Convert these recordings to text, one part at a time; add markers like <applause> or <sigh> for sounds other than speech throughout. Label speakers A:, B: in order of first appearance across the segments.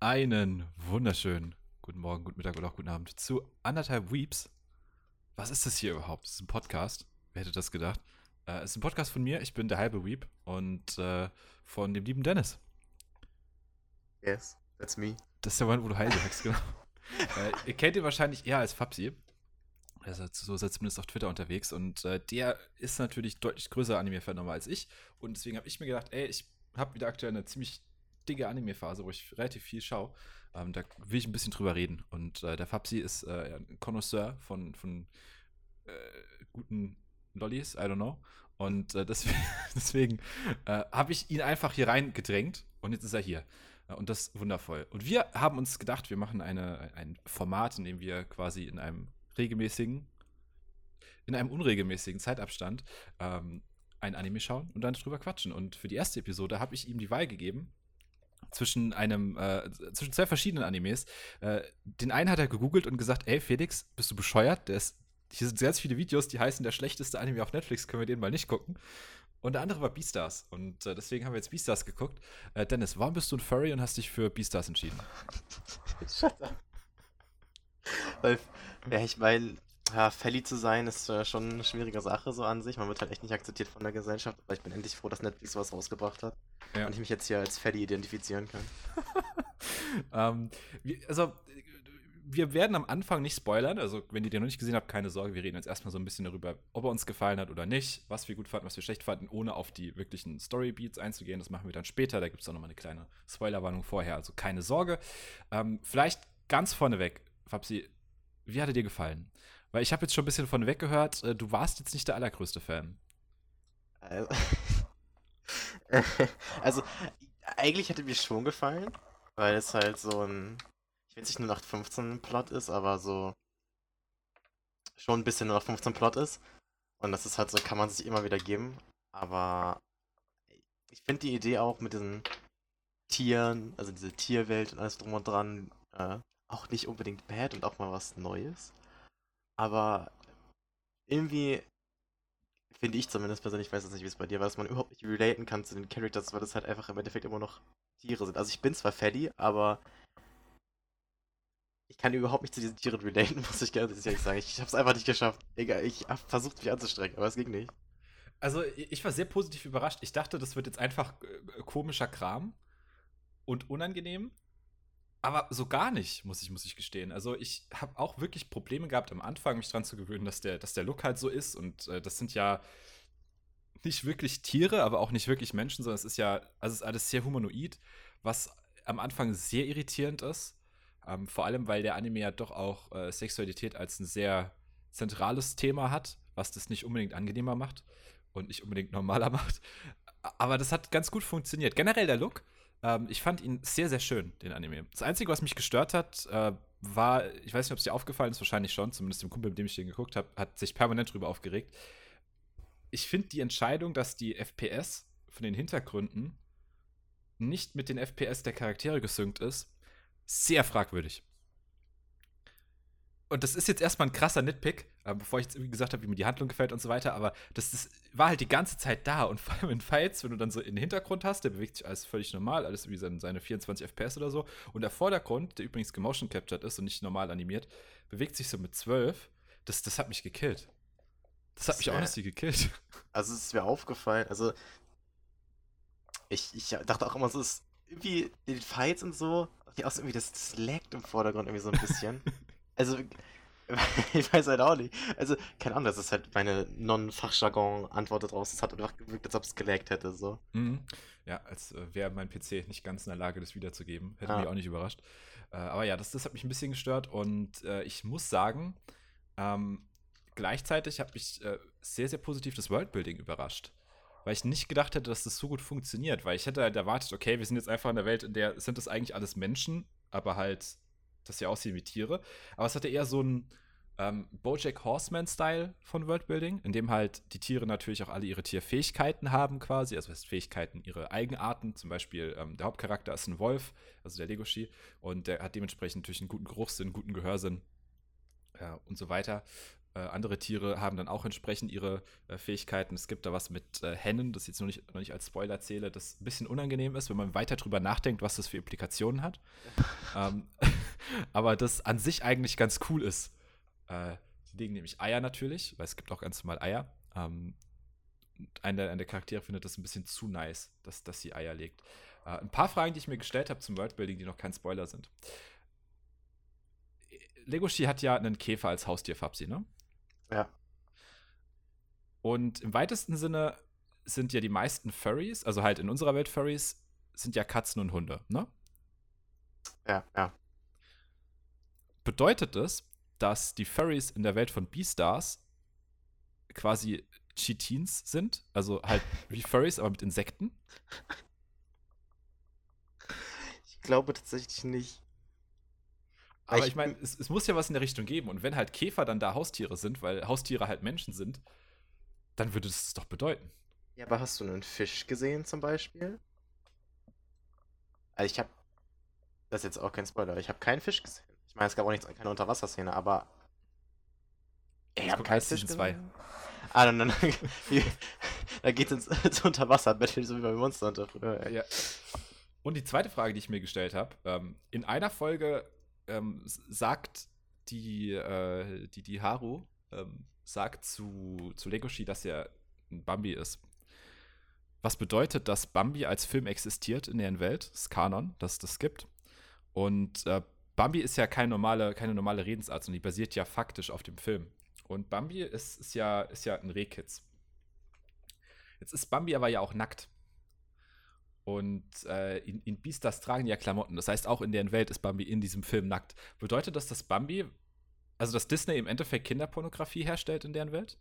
A: Einen wunderschönen guten Morgen, guten Mittag oder auch guten Abend zu anderthalb Weeps. Was ist das hier überhaupt? Das ist ein Podcast. Wer hätte das gedacht? Äh, es ist ein Podcast von mir. Ich bin der halbe Weep und äh, von dem lieben Dennis.
B: Yes, that's me.
A: Das ist der Moment, wo du Heil sagst, genau. <laughs> äh, ihr kennt ihn wahrscheinlich eher als Fabsi. Also so ist er zumindest auf Twitter unterwegs und äh, der ist natürlich deutlich größer Anime-Fan als ich. Und deswegen habe ich mir gedacht, ey, ich habe wieder aktuell eine ziemlich dicke Anime-Phase, wo ich relativ viel schaue. Ähm, da will ich ein bisschen drüber reden. Und äh, der Fabsi ist äh, ein Connoisseur von, von äh, guten Lollis, I don't know. Und äh, deswegen, <laughs> deswegen äh, habe ich ihn einfach hier reingedrängt und jetzt ist er hier. Äh, und das ist wundervoll. Und wir haben uns gedacht, wir machen eine, ein Format, in dem wir quasi in einem regelmäßigen, in einem unregelmäßigen Zeitabstand ähm, ein Anime schauen und dann drüber quatschen. Und für die erste Episode habe ich ihm die Wahl gegeben zwischen einem, äh, zwischen zwei verschiedenen Animes. Äh, den einen hat er gegoogelt und gesagt, ey Felix, bist du bescheuert? Der ist, hier sind ganz viele Videos, die heißen, der schlechteste Anime auf Netflix, können wir den mal nicht gucken. Und der andere war Beastars. Und äh, deswegen haben wir jetzt Beastars geguckt. Äh, Dennis, warum bist du ein Furry und hast dich für Beastars entschieden?
B: Shut <laughs> up. Weil, ja, ich meine, ja, Felly zu sein ist äh, schon eine schwierige Sache so an sich. Man wird halt echt nicht akzeptiert von der Gesellschaft. Aber ich bin endlich froh, dass Netflix sowas rausgebracht hat. Ja. Und ich mich jetzt hier als Felly identifizieren kann. <laughs>
A: ähm, also, wir werden am Anfang nicht spoilern. Also, wenn ihr den noch nicht gesehen habt, keine Sorge. Wir reden jetzt erstmal so ein bisschen darüber, ob er uns gefallen hat oder nicht, was wir gut fanden, was wir schlecht fanden, ohne auf die wirklichen Storybeats einzugehen. Das machen wir dann später. Da gibt es dann nochmal eine kleine Spoilerwarnung vorher. Also, keine Sorge. Ähm, vielleicht ganz vorneweg, Fabsi, wie hat er dir gefallen? Weil ich habe jetzt schon ein bisschen von weggehört, äh, du warst jetzt nicht der allergrößte Fan.
B: Also, <laughs> also eigentlich hätte mir schon gefallen, weil es halt so ein, ich will nicht nur nach 15 Plot ist, aber so schon ein bisschen nur nach 15 Plot ist. Und das ist halt so, kann man sich immer wieder geben. Aber ich finde die Idee auch mit diesen Tieren, also diese Tierwelt und alles drum und dran, äh, auch nicht unbedingt bad und auch mal was Neues. Aber irgendwie finde ich zumindest persönlich, ich weiß jetzt nicht, wie es bei dir war, dass man überhaupt nicht relaten kann zu den Characters, weil das halt einfach im Endeffekt immer noch Tiere sind. Also ich bin zwar Freddy, aber ich kann überhaupt nicht zu diesen Tieren relaten, <laughs> muss ich ganz ehrlich sagen. Ich habe es einfach nicht geschafft. Egal, ich habe versucht, mich anzustrengen, aber es ging nicht.
A: Also ich war sehr positiv überrascht. Ich dachte, das wird jetzt einfach äh, komischer Kram und unangenehm. Aber so gar nicht, muss ich, muss ich gestehen. Also ich habe auch wirklich Probleme gehabt am Anfang, mich daran zu gewöhnen, dass der, dass der Look halt so ist. Und äh, das sind ja nicht wirklich Tiere, aber auch nicht wirklich Menschen, sondern es ist ja, also es ist alles sehr humanoid, was am Anfang sehr irritierend ist. Ähm, vor allem, weil der Anime ja doch auch äh, Sexualität als ein sehr zentrales Thema hat, was das nicht unbedingt angenehmer macht und nicht unbedingt normaler <laughs> macht. Aber das hat ganz gut funktioniert. Generell der Look ähm, ich fand ihn sehr, sehr schön, den Anime. Das Einzige, was mich gestört hat, äh, war, ich weiß nicht, ob es dir aufgefallen ist, wahrscheinlich schon, zumindest dem Kumpel, mit dem ich den geguckt habe, hat sich permanent drüber aufgeregt. Ich finde die Entscheidung, dass die FPS von den Hintergründen nicht mit den FPS der Charaktere gesynkt ist, sehr fragwürdig und das ist jetzt erstmal ein krasser Nitpick, äh, bevor ich jetzt irgendwie gesagt habe, wie mir die Handlung gefällt und so weiter, aber das, das war halt die ganze Zeit da und <laughs> vor allem in Fights, wenn du dann so in den Hintergrund hast, der bewegt sich alles völlig normal, alles wie seine, seine 24 FPS oder so und der Vordergrund, der übrigens gemotion captured ist und nicht normal animiert, bewegt sich so mit 12, das, das hat mich gekillt. Das hat mich auch nicht gekillt. <laughs>
B: Also es ist mir aufgefallen, also ich, ich dachte auch immer, so ist irgendwie die Fights und so, die auch so irgendwie, das, das laggt im Vordergrund irgendwie so ein bisschen. <laughs> Also, <laughs> ich weiß halt auch nicht. Also, keine Ahnung, das ist halt meine Non-Fachjargon-Antwort daraus. Es hat einfach gewirkt, als ob es gelaggt hätte, so.
A: Mhm. Ja, als äh, wäre mein PC nicht ganz in der Lage, das wiederzugeben. Hätte ah. mich auch nicht überrascht. Äh, aber ja, das, das hat mich ein bisschen gestört und äh, ich muss sagen, ähm, gleichzeitig hat mich äh, sehr, sehr positiv das Worldbuilding überrascht. Weil ich nicht gedacht hätte, dass das so gut funktioniert. Weil ich hätte halt erwartet, okay, wir sind jetzt einfach in der Welt, in der sind das eigentlich alles Menschen, aber halt dass sie aussehen wie Tiere. Aber es hatte eher so einen ähm, Bojack Horseman-Style von Worldbuilding, in dem halt die Tiere natürlich auch alle ihre Tierfähigkeiten haben quasi, also was Fähigkeiten, ihre Eigenarten. Zum Beispiel ähm, der Hauptcharakter ist ein Wolf, also der Legoshi, und der hat dementsprechend natürlich einen guten Geruchssinn, einen guten Gehörsinn ja, und so weiter. Äh, andere Tiere haben dann auch entsprechend ihre äh, Fähigkeiten. Es gibt da was mit äh, Hennen, das ich jetzt noch nicht, noch nicht als Spoiler zähle, das ein bisschen unangenehm ist, wenn man weiter drüber nachdenkt, was das für Implikationen hat. <laughs> ähm, <laughs> aber das an sich eigentlich ganz cool ist. Äh, die legen nämlich Eier natürlich, weil es gibt auch ganz normal Eier. Ähm, einer, der Charaktere findet das ein bisschen zu nice, dass, dass sie Eier legt. Äh, ein paar Fragen, die ich mir gestellt habe zum Worldbuilding, die noch kein Spoiler sind. Legoshi hat ja einen Käfer als Haustier, Fabsi, ne?
B: Ja.
A: Und im weitesten Sinne sind ja die meisten Furries, also halt in unserer Welt Furries, sind ja Katzen und Hunde, ne?
B: Ja, ja.
A: Bedeutet das, dass die Furries in der Welt von Beastars quasi Chitins sind? Also halt <laughs> wie Furries, aber mit Insekten?
B: Ich glaube tatsächlich nicht.
A: Aber ich, ich meine, es, es, muss ja was in der Richtung geben. Und wenn halt Käfer dann da Haustiere sind, weil Haustiere halt Menschen sind, dann würde es doch bedeuten.
B: Ja, aber hast du einen Fisch gesehen zum Beispiel? Also ich habe, das ist jetzt auch kein Spoiler, ich habe keinen Fisch gesehen. Ich meine, es gab auch nichts, keine Unterwasserszene, aber
A: ich habe keinen Fisch gesehen.
B: Ah, dann, dann, <laughs> da geht es ins, <laughs> ins Unterwasser-Battle, so wie bei Monster Hunter früher.
A: Ja. Und die zweite Frage, die ich mir gestellt habe, ähm, in einer Folge ähm, sagt die, äh, die, die Haru, ähm, sagt zu, zu Legoshi, dass er ein Bambi ist. Was bedeutet, dass Bambi als Film existiert in deren Welt? Das ist Kanon, dass es das gibt. Und äh, Bambi ist ja keine normale, keine normale Redensart, sondern die basiert ja faktisch auf dem Film. Und Bambi ist, ist, ja, ist ja ein Rehkitz. Jetzt ist Bambi aber ja auch nackt. Und äh, in, in Beastars tragen ja Klamotten. Das heißt, auch in deren Welt ist Bambi in diesem Film nackt. Bedeutet das, dass Bambi, also dass Disney im Endeffekt Kinderpornografie herstellt in deren Welt?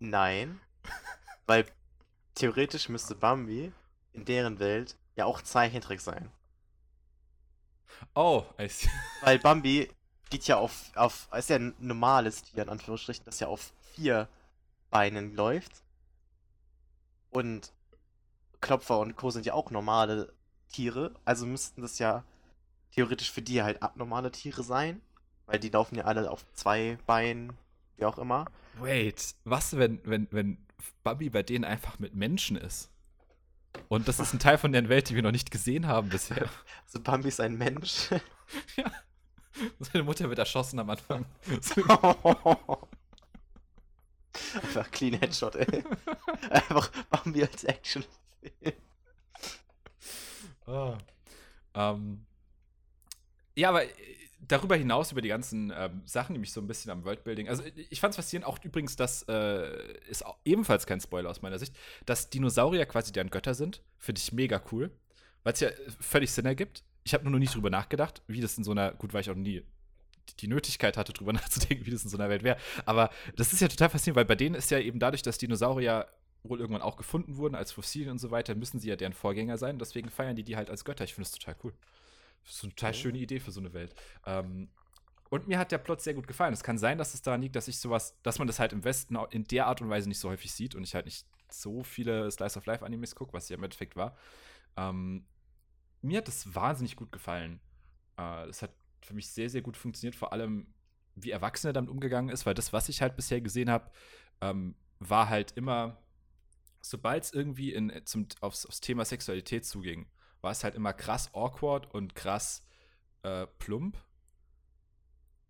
B: Nein. <laughs> weil theoretisch müsste Bambi in deren Welt ja auch Zeichentrick sein.
A: Oh, I see.
B: Weil Bambi geht ja auf, auf, ist ja ein normales Tier, in Anführungsstrichen, das ja auf vier Beinen läuft. Und Klopfer und Co. sind ja auch normale Tiere, also müssten das ja theoretisch für die halt abnormale Tiere sein, weil die laufen ja alle auf zwei Beinen, wie auch immer.
A: Wait, was, wenn, wenn, wenn Bambi bei denen einfach mit Menschen ist? Und das ist ein Teil von deren Welt, die wir noch nicht gesehen haben bisher. <laughs>
B: Also Bambi ist ein Mensch. <laughs>
A: ja. <laughs> Seine Mutter wird erschossen am Anfang. <laughs>
B: Einfach clean Headshot, ey. <laughs> Einfach Bambi als Action.
A: oh. ähm. Ja, aber äh, darüber hinaus, über die ganzen ähm, Sachen, die mich so ein bisschen am Worldbuilding. Also, ich fand es faszinierend, auch übrigens, das äh, ist ebenfalls kein Spoiler aus meiner Sicht, dass Dinosaurier quasi deren Götter sind. Finde ich mega cool. Weil es ja völlig Sinn ergibt ich habe nur noch nicht drüber nachgedacht, wie das in so einer, gut, weil ich auch nie die Nötigkeit hatte, drüber <laughs> nachzudenken, wie das in so einer Welt wäre. Aber das ist ja total faszinierend, weil bei denen ist ja eben dadurch, dass Dinosaurier wohl irgendwann auch gefunden wurden als Fossilien und so weiter, müssen sie ja deren Vorgänger sein. Deswegen feiern die die halt als Götter. Ich finde das total cool. Das ist eine total schöne Idee für so eine Welt. Ähm, und mir hat der Plot sehr gut gefallen. Es kann sein, dass es daran liegt, dass ich sowas, dass man das halt im Westen in der Art und Weise nicht so häufig sieht und ich halt nicht so viele Slice of Life Animes gucke, was ja im Endeffekt war. Ähm, mir hat das wahnsinnig gut gefallen. Äh, das hat für mich sehr, sehr gut funktioniert, vor allem wie Erwachsene damit umgegangen ist, weil das, was ich halt bisher gesehen habe, ähm, war halt immer, sobald es irgendwie in, zum, aufs, aufs, Thema Sexualität zuging, war es halt immer krass awkward und krass äh, plump.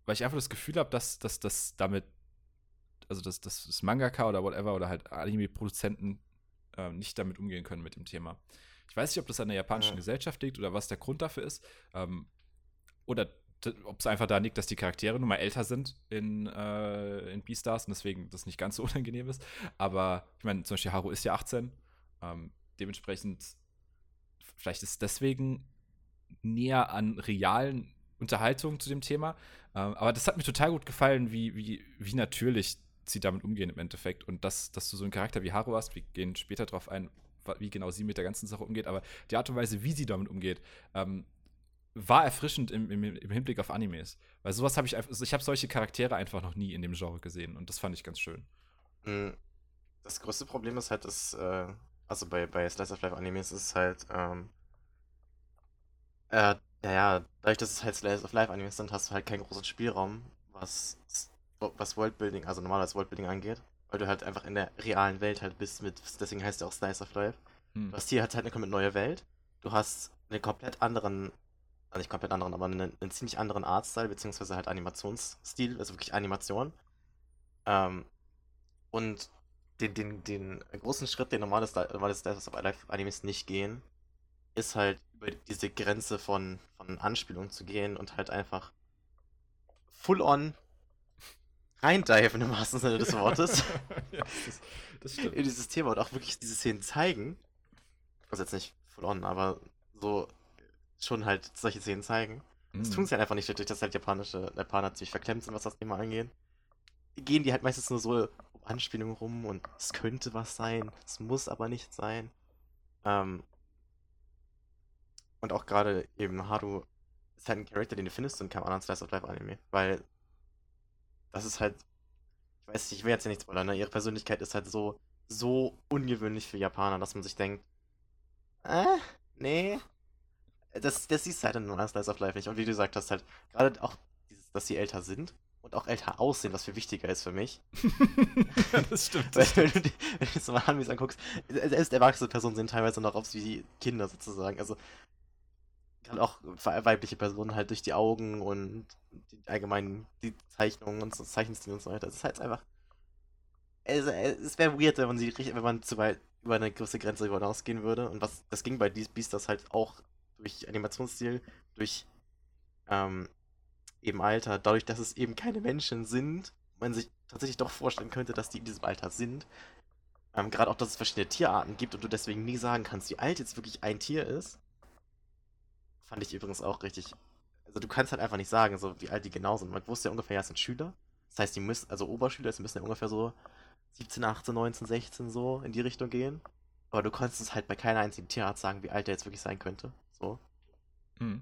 A: Weil ich einfach das Gefühl habe, dass, das damit, also dass, dass das Mangaka oder whatever oder halt Anime-Produzenten äh, nicht damit umgehen können mit dem Thema. Ich weiß nicht, ob das an der japanischen ja. Gesellschaft liegt oder was der Grund dafür ist. Ähm, oder ob es einfach da liegt, dass die Charaktere nun mal älter sind in, äh, in Beastars und deswegen das nicht ganz so <laughs> unangenehm ist. Aber ich meine, zum Beispiel Haru ist ja 18. Ähm, dementsprechend, vielleicht ist es deswegen näher an realen Unterhaltungen zu dem Thema. Ähm, aber das hat mir total gut gefallen, wie, wie, wie natürlich sie damit umgehen im Endeffekt. Und dass, dass du so einen Charakter wie Haru hast, wir gehen später drauf ein, wie genau sie mit der ganzen Sache umgeht, aber die Art und Weise, wie sie damit umgeht, ähm, war erfrischend im, im, im, Hinblick auf Animes. Weil sowas habe ich also ich habe solche Charaktere einfach noch nie in dem Genre gesehen und das fand ich ganz schön.
B: Hm. Das größte Problem ist halt, dass, äh, also bei, bei Slice of Life Animes ist halt, ähm, Äh, naja, dadurch, dass es halt Slice of Life Animes sind, hast du halt keinen großen Spielraum, was, was Worldbuilding, also normales Worldbuilding angeht. Weil du halt einfach in der realen Welt halt bist mit, deswegen heißt ja auch Slice of Life. Hm. Du hast hier halt, halt eine komplett neue Welt. Du hast einen komplett anderen, also nicht komplett anderen, aber einen, einen ziemlich anderen Artstyle, beziehungsweise halt Animationsstil, also wirklich Animation. Ähm, und den, den, den großen Schritt, den normale, normale Slice of Life Animes nicht gehen, ist halt über diese Grenze von, von Anspielung zu gehen und halt einfach full on reindiven im wahrsten Sinne des Wortes. <laughs> ja, das, das stimmt. In dieses Thema und auch wirklich diese Szenen zeigen. Also jetzt nicht on, aber so schon halt solche Szenen zeigen. Mm. Das tun sie halt einfach nicht, dadurch, dass halt japanische Japaner ziemlich verklemmt sind, was das Thema angeht. Gehen die halt meistens nur so um Anspielungen rum und es könnte was sein, es muss aber nicht sein. Ähm, und auch gerade eben Haru ist halt ein Charakter, den du findest in keinem anderen Slice of Life Anime. Weil das ist halt, ich weiß nicht, ich will jetzt ja nichts spoilern, ne? Ihre Persönlichkeit ist halt so, so ungewöhnlich für Japaner, dass man sich denkt, äh, nee. Das, das siehst du halt in einem Slice of Life nicht. Und wie du gesagt hast, halt, gerade auch, dieses, dass sie älter sind und auch älter aussehen, was viel wichtiger ist für mich. <laughs>
A: das stimmt.
B: Das Weil, wenn, du die, wenn du so mal Animes anguckst, selbst erwachsene Personen sehen teilweise noch aus wie Kinder sozusagen. Also gerade auch weibliche Personen halt durch die Augen und die allgemeinen die Zeichnungen und so Zeichenstil und so weiter. Es ist halt einfach. Es, es wäre weird, wenn man sie wenn man zu weit über eine gewisse Grenze hinausgehen würde. Und was das ging bei Beastars halt auch durch Animationsstil, durch ähm, eben Alter, dadurch, dass es eben keine Menschen sind, man sich tatsächlich doch vorstellen könnte, dass die in diesem Alter sind. Ähm, Gerade auch, dass es verschiedene Tierarten gibt und du deswegen nie sagen kannst, wie alt jetzt wirklich ein Tier ist. Fand ich übrigens auch richtig. Also du kannst halt einfach nicht sagen, so wie alt die genau sind. Man wusste ja ungefähr, ja, es sind Schüler. Das heißt, die müssen, also Oberschüler, die müssen ja ungefähr so 17, 18, 19, 16 so in die Richtung gehen. Aber du konntest es halt bei keiner einzigen Tierart sagen, wie alt der jetzt wirklich sein könnte. So.
A: Mhm.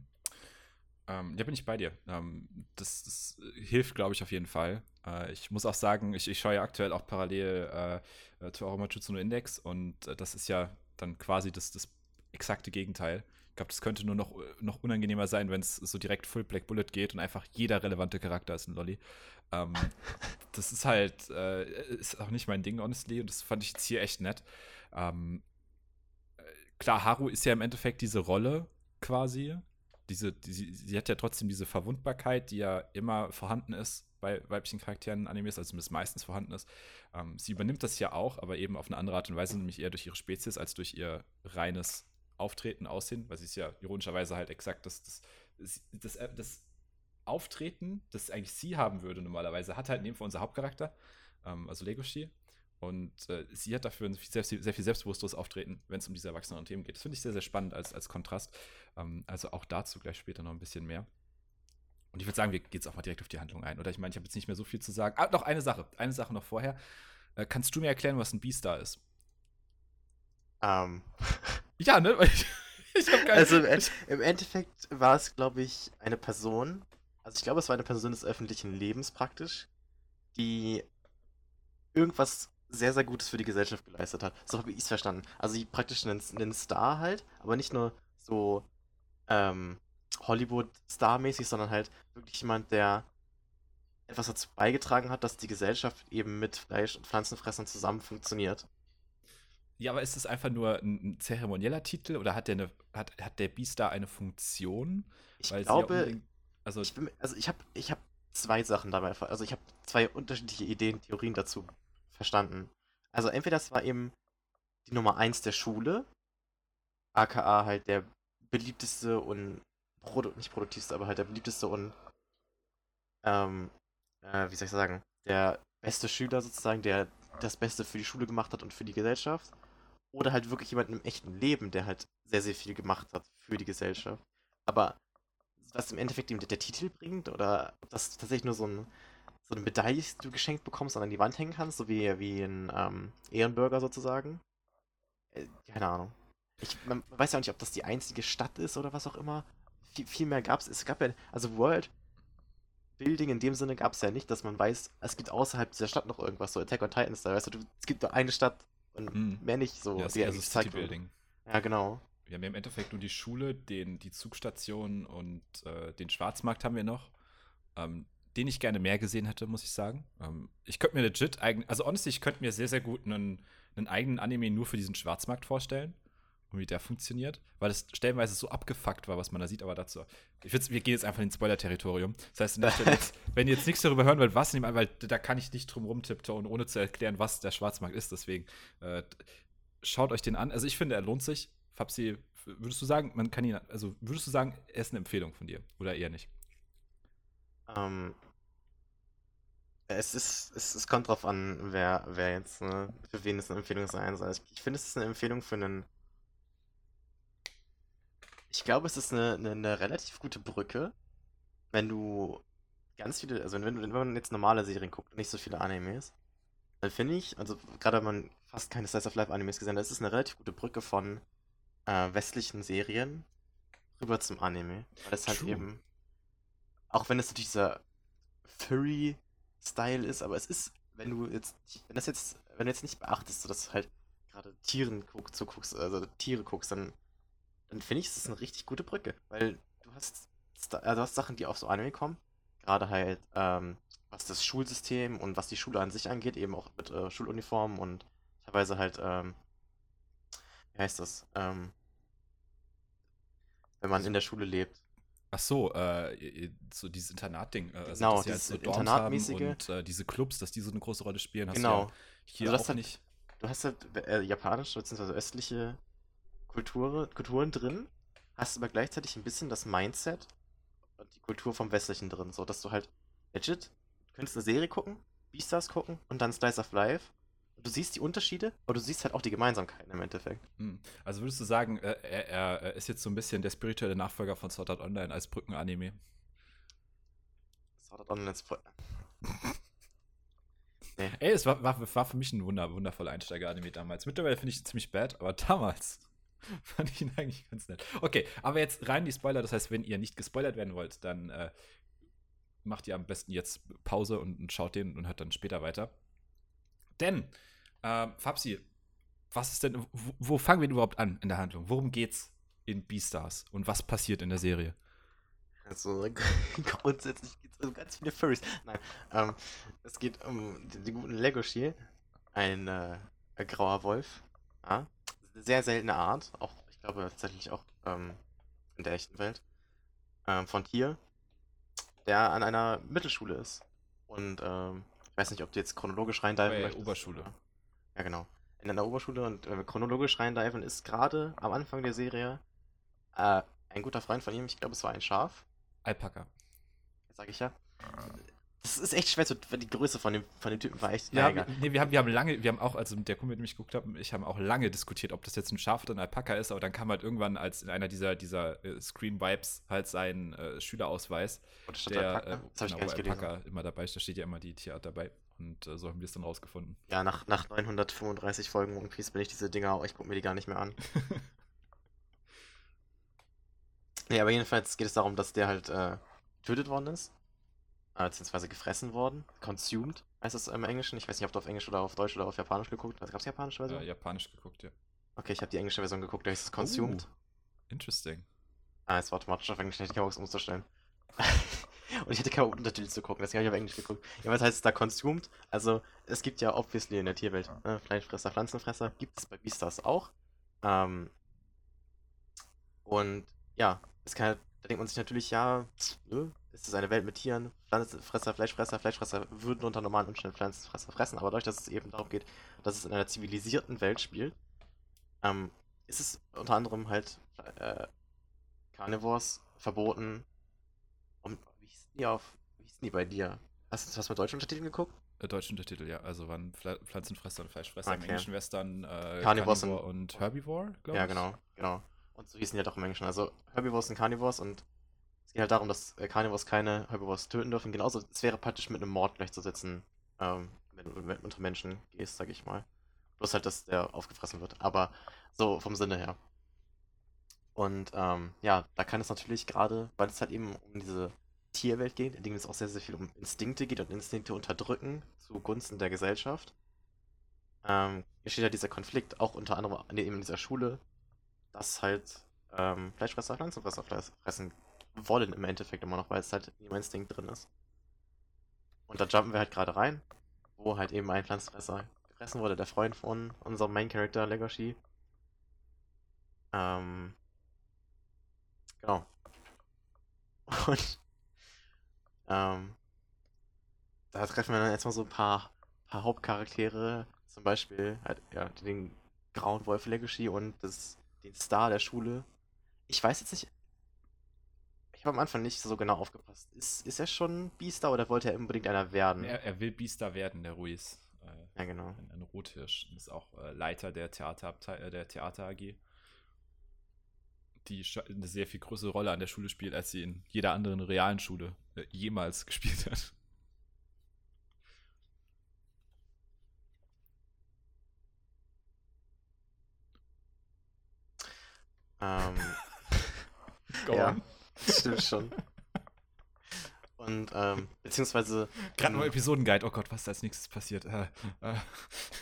A: Ähm, ja, bin ich bei dir. Ähm, das, das, hilft, glaube ich, auf jeden Fall. Äh, ich muss auch sagen, ich, ich schaue ja aktuell auch parallel äh, äh zu Aromatsuno Index und äh, das ist ja dann quasi das, das exakte Gegenteil. Ich glaube, das könnte nur noch, noch unangenehmer sein, wenn es so direkt Full Black Bullet geht und einfach jeder relevante Charakter ist ein Lolly. Ähm, <laughs> das ist halt, äh, ist auch nicht mein Ding, honestly, und das fand ich jetzt hier echt nett. Ähm, klar, Haru ist ja im Endeffekt diese Rolle quasi. Diese, die, sie hat ja trotzdem diese Verwundbarkeit, die ja immer vorhanden ist bei weiblichen Charakteren in Animes, also zumindest meistens vorhanden ist. Ähm, sie übernimmt das ja auch, aber eben auf eine andere Art und Weise, nämlich eher durch ihre Spezies als durch ihr reines Auftreten, Aussehen, weil sie ist ja ironischerweise halt exakt das, das, das, das, das Auftreten, das eigentlich sie haben würde normalerweise, hat halt Fall unser Hauptcharakter, ähm, also Legoshi. Und äh, sie hat dafür ein sehr, sehr viel selbstbewussteres Auftreten, wenn es um diese erwachsenen Themen geht. Das finde ich sehr, sehr spannend als, als Kontrast. Ähm, also auch dazu gleich später noch ein bisschen mehr. Und ich würde sagen, wir gehen jetzt auch mal direkt auf die Handlung ein. Oder ich meine, ich habe jetzt nicht mehr so viel zu sagen. Ah, noch eine Sache. Eine Sache noch vorher. Äh, kannst du mir erklären, was ein Beastar ist?
B: Ähm. <laughs>
A: Ja, ne? <laughs>
B: ich hab keine also im, im Endeffekt war es, glaube ich, eine Person. Also ich glaube, es war eine Person des öffentlichen Lebens praktisch, die irgendwas sehr, sehr Gutes für die Gesellschaft geleistet hat. So habe ich es verstanden. Also praktisch einen, einen Star halt, aber nicht nur so ähm, Hollywood-Star-mäßig, sondern halt wirklich jemand, der etwas dazu beigetragen hat, dass die Gesellschaft eben mit Fleisch- und Pflanzenfressern zusammen funktioniert.
A: Ja, aber ist es einfach nur ein zeremonieller Titel oder hat der, eine, hat, hat der Beastar eine Funktion?
B: Ich glaube, ja also ich, also ich habe ich hab zwei Sachen dabei, also ich habe zwei unterschiedliche Ideen, Theorien dazu verstanden. Also entweder das war eben die Nummer 1 der Schule, aka halt der beliebteste und Produ nicht produktivste, aber halt der beliebteste und ähm, äh, wie soll ich sagen, der beste Schüler sozusagen, der das Beste für die Schule gemacht hat und für die Gesellschaft. Oder halt wirklich jemand im echten Leben, der halt sehr, sehr viel gemacht hat für die Gesellschaft. Aber was im Endeffekt ihm der Titel bringt, oder ob das tatsächlich nur so, ein, so eine Medaille ist, die du geschenkt bekommst und an die Wand hängen kannst, so wie, wie ein ähm, Ehrenbürger sozusagen. Äh, keine Ahnung. Ich, man weiß ja auch nicht, ob das die einzige Stadt ist oder was auch immer. Viel, viel mehr gab es. Es gab ja, also World Building in dem Sinne gab es ja nicht, dass man weiß, es gibt außerhalb dieser Stadt noch irgendwas, so Attack on Titans, da weißt du, es gibt nur eine Stadt und hm. mehr nicht so.
A: Ja,
B: die
A: also City Building.
B: Ja, genau.
A: Wir haben ja im Endeffekt nur die Schule, den, die Zugstation und äh, den Schwarzmarkt haben wir noch. Ähm, den ich gerne mehr gesehen hätte, muss ich sagen. Ähm, ich könnte mir legit eigen, also honestly, ich könnte mir sehr, sehr gut einen, einen eigenen Anime nur für diesen Schwarzmarkt vorstellen. Und wie der funktioniert. Weil es stellenweise so abgefuckt war, was man da sieht, aber dazu. Ich wir gehen jetzt einfach ins Spoiler-Territorium. Das heißt, jetzt, <laughs> wenn ihr jetzt nichts darüber hören wollt, was nehmen, weil da kann ich nicht drum rumtipptoen, ohne zu erklären, was der Schwarzmarkt ist. Deswegen äh, schaut euch den an. Also ich finde, er lohnt sich. Fabsi, würdest du sagen, man kann ihn, also würdest du sagen, er ist eine Empfehlung von dir oder eher nicht?
B: Ähm, es ist, es, es kommt drauf an, wer, wer jetzt, ne, für wen es eine Empfehlung sein soll. Ich, ich finde, es ist eine Empfehlung für einen. Ich glaube, es ist eine, eine, eine relativ gute Brücke, wenn du ganz viele, also wenn, wenn, wenn man jetzt normale Serien guckt und nicht so viele Animes, dann finde ich, also gerade wenn man fast keine Slice of Life Animes gesehen hat, ist es eine relativ gute Brücke von äh, westlichen Serien rüber zum Anime. Weil es halt
A: True.
B: eben, auch wenn es natürlich dieser Furry-Style ist, aber es ist, wenn du jetzt, wenn das jetzt, wenn du jetzt nicht beachtest, dass du halt gerade Tieren guck, zuguckst, also Tiere guckst, dann, dann finde ich, es ist eine richtig gute Brücke, weil du hast, also du hast Sachen, die auf so Anime kommen, gerade halt, ähm, was das Schulsystem und was die Schule an sich angeht, eben auch mit äh, Schuluniformen und teilweise halt, ähm, wie heißt das, ähm, wenn man in der Schule lebt.
A: Ach so, äh, so dieses Internatding. Äh, also
B: Genau,
A: dass halt
B: dieses
A: so Dorms
B: Internatmäßige.
A: und äh, diese Clubs, dass die so eine große Rolle spielen. Hast
B: Genau.
A: Du ja hier
B: Also
A: auch
B: hat-
A: nicht.
B: Du hast halt äh, japanische bzw. östliche Kultur, Kulturen drin, hast aber gleichzeitig ein bisschen das Mindset und die Kultur vom Westlichen drin, so dass du halt legit, du könntest eine Serie gucken, Beastars gucken und dann Slice of Life. Und du siehst die Unterschiede, aber du siehst halt auch die Gemeinsamkeiten im Endeffekt.
A: Hm. Also würdest du sagen, äh, er, er, er ist jetzt so ein bisschen der spirituelle Nachfolger von Sword Art Online als Brückenanime?
B: Sword Art Online ist voll. <laughs>
A: Ey, es war, war, war für mich ein wunder, wundervoller Einsteiger-Anime damals. Mittlerweile finde ich ihn ziemlich bad, aber damals <laughs> fand ich ihn eigentlich ganz nett. Okay, aber jetzt rein die Spoiler. Das heißt, wenn ihr nicht gespoilert werden wollt, dann äh, macht ihr am besten jetzt Pause und, und schaut den und hört dann später weiter. Denn, ähm, Fabsi, was ist denn, wo, wo fangen wir denn überhaupt an in der Handlung? Worum geht's in Beastars und was passiert in der Serie?
B: Also <laughs> grundsätzlich geht es um ganz viele Furries. Nein, ähm, es geht um den, den guten Legoshi, ein, äh, grauer Wolf. Ja? Eine sehr seltene Art, auch ich glaube tatsächlich auch ähm, in der echten Welt, ähm, von Tier, der an einer Mittelschule ist. Und ähm, ich weiß nicht, ob du jetzt chronologisch reindiven
A: Bei
B: möchtest.
A: Oberschule.
B: Ja, genau. In einer Oberschule und wir chronologisch reindiven, ist gerade am Anfang der Serie äh, ein guter Freund von ihm, ich glaube, es war ein Schaf,
A: Alpaka.
B: sag ich ja. Das ist echt schwer zu. Die Größe von dem, von dem Typen war echt.
A: Ja, wir, nee, wir haben, wir haben lange, wir haben auch, also der Kumpel, mit dem ich geguckt habe, ich haben auch lange diskutiert, ob das jetzt ein Schaf oder ein Alpaka ist, aber dann kam halt irgendwann als in einer dieser, dieser äh, Screen-Vibes halt sein äh, Schülerausweis,
B: Und statt
A: der
B: Alpaka?
A: äh,
B: das habe ich
A: genau,
B: gelesen.
A: Alpaka immer dabei ist, da steht ja immer die Tierart dabei und äh, so haben wir es dann rausgefunden.
B: Ja, nach, nach 935 Folgen One Piece bin ich diese Dinger auch. Ich gucke mir die gar nicht mehr an. <laughs> Nee, aber jedenfalls geht es darum, dass der halt äh, getötet worden ist. Äh, beziehungsweise gefressen worden. Consumed heißt es im Englischen. Ich weiß nicht, ob du auf Englisch oder auf Deutsch oder auf Japanisch geguckt hast. Gab es Japanische Version?
A: äh, Japanisch geguckt, ja.
B: Okay, ich habe die englische Version geguckt, da heißt es Consumed.
A: Oh, interesting.
B: Ah, es war automatisch auf Englisch, ich hätte keine Bock, es umzustellen. <laughs> Und ich hätte keine Untertitel zu gucken, deswegen habe ich auf Englisch geguckt. Ja, was heißt es da consumed? Also, es gibt ja obviously in der Tierwelt ne, Fleischfresser, Pflanzenfresser, gibt es bei Beastars auch. Ähm, und ja, es kann, da denkt man sich natürlich, ja, ne, es ist eine Welt mit Tieren, Pflanzenfresser, Fleischfresser, Fleischfresser würden unter normalen Umständen Pflanzenfresser fressen, aber dadurch, dass es eben darum geht, dass es in einer zivilisierten Welt spielt, ähm, ist es unter anderem halt äh, Carnivores verboten. Und wie hießen die auf? Wie hießen die bei dir? Hast du was mit deutschen Untertiteln geguckt?
A: Äh, deutsche Untertitel, ja. Also waren Pfla Pflanzenfresser und Fleischfresser. Im
B: Okay.
A: Englischen wäre es dann äh,
B: Carnivores
A: Carnivore und Herbivore, glaube
B: Ja,
A: ich.
B: genau, genau. Und so hießen die halt auch im Englischen. Also Herbivores und Carnivores und es geht halt darum, dass äh, Carnivores keine Herbivores töten dürfen. Genauso, es wäre praktisch mit einem Mord gleichzusetzen, ähm, wenn du unter Menschen gehst, sag ich mal. Bloß halt, dass der aufgefressen wird. Aber so vom Sinne her. Und ähm, ja, da kann es natürlich gerade, weil es halt eben um diese Tierwelt geht, in dem es auch sehr, sehr viel um Instinkte geht und Instinkte unterdrücken zugunsten der Gesellschaft. Ähm, hier steht ja dieser Konflikt auch unter anderem an- eben in dieser Schule dass halt ähm, Fleischfresser Pflanzenfresser fressen wollen im Endeffekt immer noch, weil es halt ihrem Instinkt drin ist. Und da jumpen wir halt gerade rein, wo halt eben ein Pflanzenfresser gefressen wurde, der Freund von unserem Main Character Legoshi. Ähm, genau. <laughs> Und ähm, da treffen wir dann erstmal so ein paar, paar Hauptcharaktere, zum Beispiel halt, ja, den Grauen Wolf Legacy und das, den Star der Schule. Ich weiß jetzt nicht, ich habe am Anfang nicht so genau aufgepasst. Ist, ist er schon Beastar oder wollte er unbedingt einer werden?
A: Er, er will Beastar werden, der Ruiz.
B: Äh, ja, genau.
A: Ein, ein Rothirsch. Ist auch äh, Leiter der Theater, äh, der Theater AG. Die eine sehr viel größere Rolle an der Schule spielt, als sie in jeder anderen realen Schule äh, jemals <laughs> gespielt hat.
B: Ähm. <laughs> ja, stimmt schon. Und, ähm, beziehungsweise.
A: Gerade nur Episodenguide, oh Gott, was ist als nächstes passiert? Äh, äh.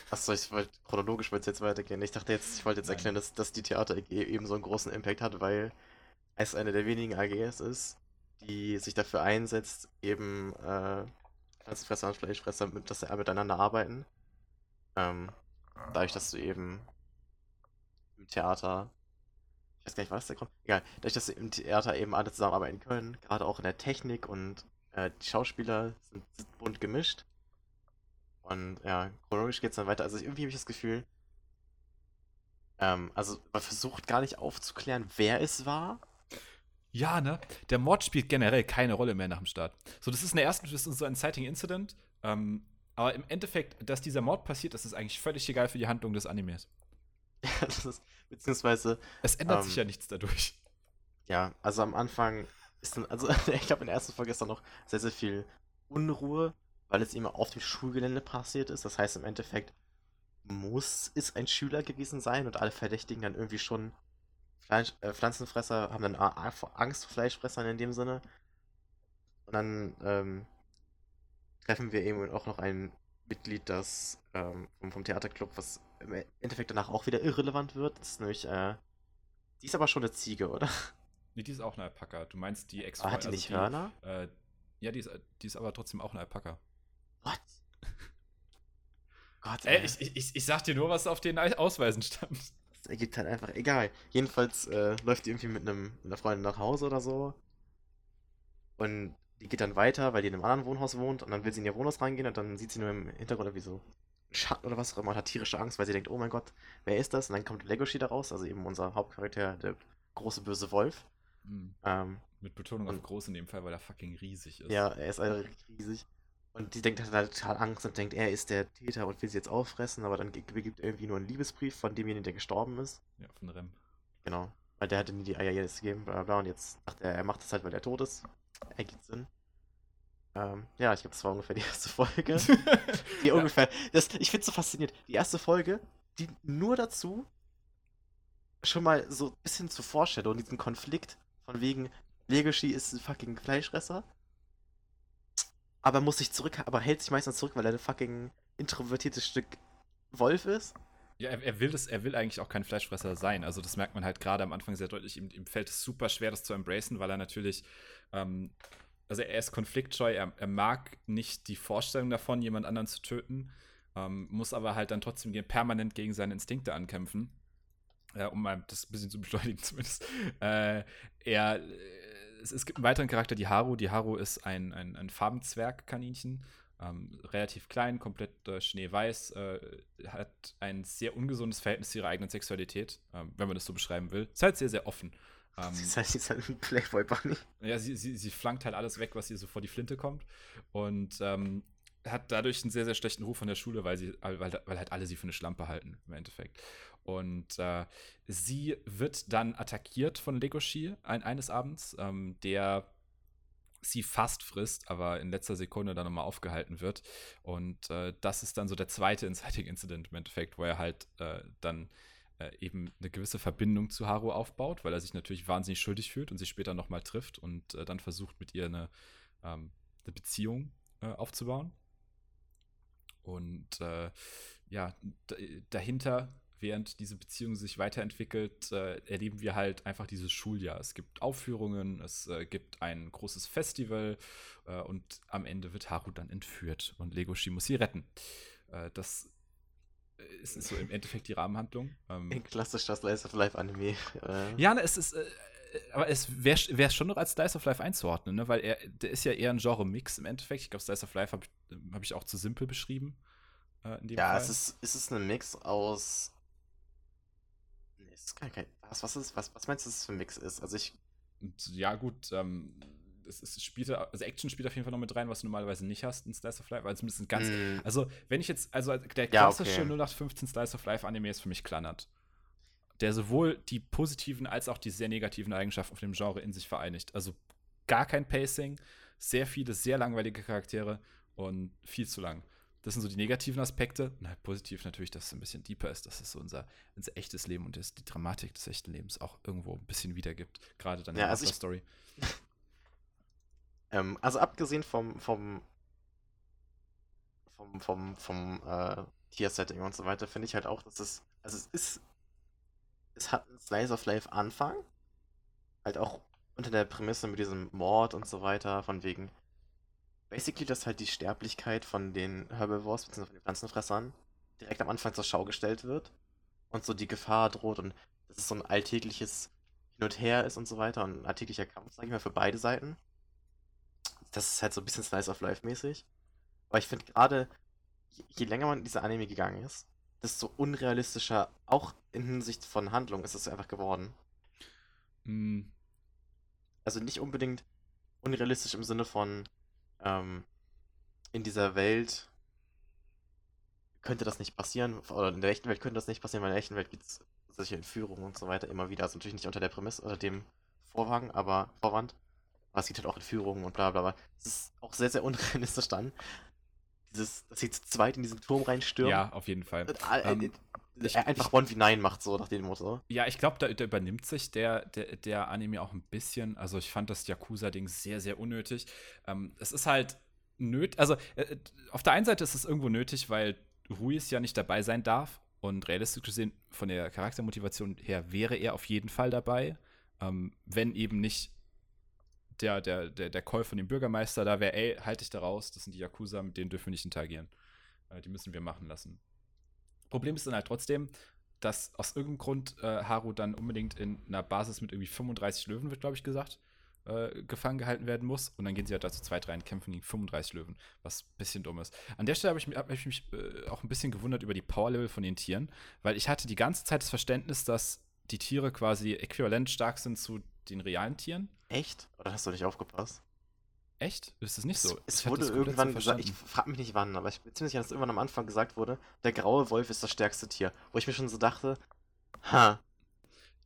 B: Achso, ich wollte, chronologisch wollte jetzt weitergehen. Ich dachte jetzt, ich wollte jetzt Nein. erklären, dass, dass die Theater AG eben so einen großen Impact hat, weil es eine der wenigen AGs ist, die sich dafür einsetzt, eben, äh, Pflanzenfresser und Fleischfresser, dass sie miteinander arbeiten. Ähm, dadurch, dass du eben im Theater weiß gar nicht, was der Grund. Egal, dadurch, dass im Theater eben alle zusammenarbeiten können, gerade auch in der Technik und äh, die Schauspieler sind, bunt gemischt. Und ja, chronologisch geht es dann weiter. Also irgendwie habe ich das Gefühl, ähm, also man versucht gar nicht aufzuklären, wer es war.
A: Ja, ne? Der Mord spielt generell keine Rolle mehr nach dem Start. So, das ist in der ersten, das ist so ein Inciting Incident. Ähm, aber im Endeffekt, dass dieser Mord passiert, das ist eigentlich völlig egal für die Handlung des Animes. <laughs>
B: Ja, das ist, beziehungsweise.
A: Es ändert ähm, sich ja nichts dadurch.
B: Ja, also am Anfang ist dann, also <laughs> ich glaube in der ersten Folge ist dann noch sehr, sehr viel Unruhe, weil es immer auf dem Schulgelände passiert ist. Das heißt im Endeffekt muss es ein Schüler gewesen sein und alle Verdächtigen dann irgendwie schon Fleisch, äh, Pflanzenfresser, haben dann Angst vor Fleischfressern in dem Sinne. Und dann ähm, treffen wir eben auch noch ein Mitglied, das ähm, vom Theaterclub, was im Endeffekt danach auch wieder irrelevant wird. Das ist nämlich, äh, die ist aber schon eine Ziege, oder?
A: Nee, die ist auch eine Alpaka. Du meinst die ex
B: ah, Hat die also nicht die, Hörner?
A: Äh, ja, die ist, die ist aber trotzdem auch eine Alpaka.
B: What?
A: Gott, ey. ey ich, ich, ich sag dir nur, was auf den Ausweisen stand.
B: Das ergibt halt einfach, egal. Jedenfalls äh, läuft die irgendwie mit, einem, mit einer Freundin nach Hause oder so. Und die geht dann weiter, weil die in einem anderen Wohnhaus wohnt. Und dann will sie in ihr Wohnhaus reingehen und dann sieht sie nur im Hintergrund irgendwie so Schatten oder was auch immer und hat tierische Angst, weil sie denkt, oh mein Gott, wer ist das? Und dann kommt Legoshi da raus, also eben unser Hauptcharakter, der große böse Wolf.
A: Mhm. Ähm, Mit Betonung und, auf groß in dem Fall, weil er fucking riesig ist.
B: Ja, er ist also riesig. Und die denkt, hat halt total Angst und denkt, er ist der Täter und will sie jetzt auffressen, aber dann gibt irgendwie nur einen Liebesbrief von demjenigen, der gestorben ist.
A: Ja, von Rem.
B: Genau. Weil der hatte nie die Eier jetzt gegeben, bla bla, und jetzt dachte er, er macht das halt, weil er tot ist. Ergibt Sinn. Ähm, ja, ich glaube, das war ungefähr die erste Folge. <laughs> die ja. ungefähr. Das, ich finde es so faszinierend. Die erste Folge, die nur dazu schon mal so ein bisschen zur Vorstellung, diesen Konflikt von wegen, Legoshi ist ein fucking Fleischfresser. Aber muss sich zurück, aber hält sich meistens zurück, weil er ein fucking introvertiertes Stück Wolf ist.
A: Ja, er, er, will das, er will eigentlich auch kein Fleischfresser sein. Also das merkt man halt gerade am Anfang sehr deutlich. Ihm, ihm fällt es super schwer, das zu embracen, weil er natürlich ähm, also er ist konfliktscheu, er, er, mag nicht die Vorstellung davon, jemand anderen zu töten, ähm, muss aber halt dann trotzdem permanent gegen seine Instinkte ankämpfen. Äh, um mal das ein bisschen zu beschleunigen <laughs> zumindest. Äh, er, äh, es, es, gibt einen weiteren Charakter, die Haru. Die Haru ist ein, ein, ein Farbenzwergkaninchen. Ähm, relativ klein, komplett äh, schneeweiß, äh, hat ein sehr ungesundes Verhältnis zu ihrer eigenen Sexualität, ähm, wenn man das so beschreiben will. Ist halt sehr, sehr offen.
B: Ähm, sie, ist halt, sie ist halt ein Playboy Bunny.
A: Ja, sie, sie, sie flankt halt alles weg, was ihr so vor die Flinte kommt. Und ähm, hat dadurch einen sehr, sehr schlechten Ruf von der Schule, weil, sie, weil, weil halt alle sie für eine Schlampe halten, im Endeffekt. Und äh, sie wird dann attackiert von Legoshi ein, eines Abends, ähm, der sie fast frisst, aber in letzter Sekunde dann nochmal aufgehalten wird. Und äh, das ist dann so der zweite <laughs> Inciting Incident im Endeffekt, wo er halt äh, dann äh, eben eine gewisse Verbindung zu Haru aufbaut, weil er sich natürlich wahnsinnig schuldig fühlt und sich später nochmal trifft und äh, dann versucht, mit ihr eine, ähm, eine Beziehung äh, aufzubauen. Und äh, ja, dahinter während diese Beziehung sich weiterentwickelt, äh, erleben wir halt einfach dieses Schuljahr. Es gibt Aufführungen, es äh, gibt ein großes Festival äh, und am Ende wird Haru dann entführt und Legoshi muss sie retten. Äh, das ist, ist, so im Endeffekt die Rahmenhandlung.
B: Ähm, Klassisch das Slice of Life Anime.
A: Äh. Ja, ne, es ist aber es wäre schon noch als Slice of Life einzuordnen, ne? weil er, der ist ja eher ein Genre-Mix im Endeffekt. Ich glaube, Slice of Life habe ich, hab ich auch zu simpel beschrieben.
B: Äh, ja, Fall. es ist, es ist ein Mix aus. Nee, es ist kein, kein was, was, ist, was, was meinst du, dass es für ein Mix ist? Also ich.
A: Ja, gut, ähm, es, es spielt, also Action spielt auf jeden Fall noch mit rein, was du normalerweise nicht hast in Slice of Life, weil zumindest ein ganz. Mm. Also, wenn ich jetzt, also der klassische ja, okay. 0815 Slice of Life Anime ist für mich Klannert. Der sowohl die positiven als auch die sehr negativen Eigenschaften von dem Genre in sich vereinigt. Also gar kein Pacing, sehr viele, sehr langweilige Charaktere und viel zu lang. Das sind so die negativen Aspekte. Na, positiv natürlich, dass es ein bisschen deeper ist, dass es so unser, unser echtes Leben und das, die Dramatik des echten Lebens auch irgendwo ein bisschen wiedergibt. Gerade dann
B: in der also Story. <laughs> ähm, also abgesehen vom, vom, vom, vom, vom äh, Tier-Setting und so weiter, finde ich halt auch, dass es, also es ist, es hat einen Slice of Life Anfang. Halt auch unter der Prämisse mit diesem Mord und so weiter, von wegen, basically, dass halt die Sterblichkeit von den Herbivores bzw. von den Pflanzenfressern direkt am Anfang zur Schau gestellt wird und so die Gefahr droht und dass es so ein alltägliches Hin und Her ist und so weiter und ein alltäglicher Kampf, sag ich mal, für beide Seiten. Das ist halt so ein bisschen Slice of Life mäßig. Aber ich finde gerade, je, länger man in diese Anime gegangen ist, desto unrealistischer, auch in Hinsicht von Handlung, ist es einfach geworden. Mm. Also nicht unbedingt unrealistisch im Sinne von, ähm, in dieser Welt könnte das nicht passieren, oder in der echten Welt könnte das nicht passieren, weil in der echten Welt gibt es solche Entführungen und so weiter immer wieder. Also natürlich nicht unter der Prämisse, unter dem Vorwang, aber Vorwand. Aber es gibt halt auch Entführungen und bla bla bla. Es ist auch sehr, sehr unrealistisch dann. Dieses, dass sie zu zweit in diesen Turm reinstürmen.
A: Ja, auf jeden Fall.
B: Äh, äh, ähm, ich, einfach One v 9 macht, so nach dem Motto.
A: Ja, ich glaube, da, da, übernimmt sich der, der, der Anime auch ein bisschen. Also ich fand das Yakuza-Ding sehr, sehr unnötig. Ähm, es ist halt nötig, also äh, auf der einen Seite ist es irgendwo nötig, weil Ruiz ja nicht dabei sein darf. Und realistisch gesehen, von der Charaktermotivation her wäre er auf jeden Fall dabei. Ähm, wenn eben nicht der, der, der, der Call von dem Bürgermeister da wäre, ey, halt dich da raus, das sind die Yakuza, mit denen dürfen wir nicht interagieren. Äh, die müssen wir machen lassen. Problem ist dann halt trotzdem, dass aus irgendeinem Grund äh, Haru dann unbedingt in einer Basis mit irgendwie 35 Löwen, wird glaube ich gesagt, äh, gefangen gehalten werden muss. Und dann gehen sie halt dazu zwei, drei und kämpfen gegen 35 Löwen, was ein bisschen dumm ist. An der Stelle habe ich, hab ich, mich äh, auch ein bisschen gewundert über die Power-Level von den Tieren, weil ich hatte die ganze Zeit das Verständnis, dass die Tiere quasi äquivalent stark sind zu den realen Tieren.
B: Echt? Oder hast du nicht aufgepasst?
A: Echt? Ist das nicht so?
B: Es, es wurde irgendwann gesagt, ich frage mich nicht wann, aber ich bin ziemlich sicher, dass irgendwann am Anfang gesagt wurde, der graue Wolf ist das stärkste Tier. Wo ich mir schon so dachte, ha.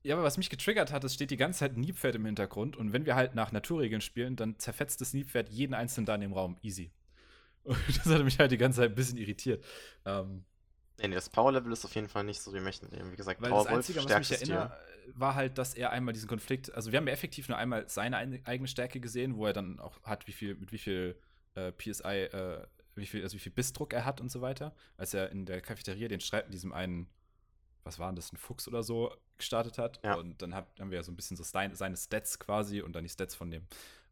A: Ja, aber was mich getriggert hat, es steht die ganze Zeit Niepferd im Hintergrund und wenn wir halt nach Naturregeln spielen, dann zerfetzt das Niepferd jeden einzelnen da in dem Raum. Easy. <laughs> Und das hat mich halt die ganze Zeit ein bisschen irritiert. Ähm,
B: nee, nee, das Power-Level ist auf jeden Fall nicht so, wie möchten. Wie gesagt,
A: Weil Power das Einzige, was mich erinnert, war halt, dass er einmal diesen Konflikt, also wir haben ja effektiv nur einmal seine eigene Stärke gesehen, wo er dann auch hat, wie viel, mit wie viel äh, PSI, äh, wie viel, also wie viel Bissdruck er hat und so weiter, als er in der Cafeteria den Streit mit diesem einen, was war denn das, ein Fuchs oder so, gestartet hat. Ja. Und dann hab, haben wir ja so ein bisschen so seine Stats quasi und dann die Stats von dem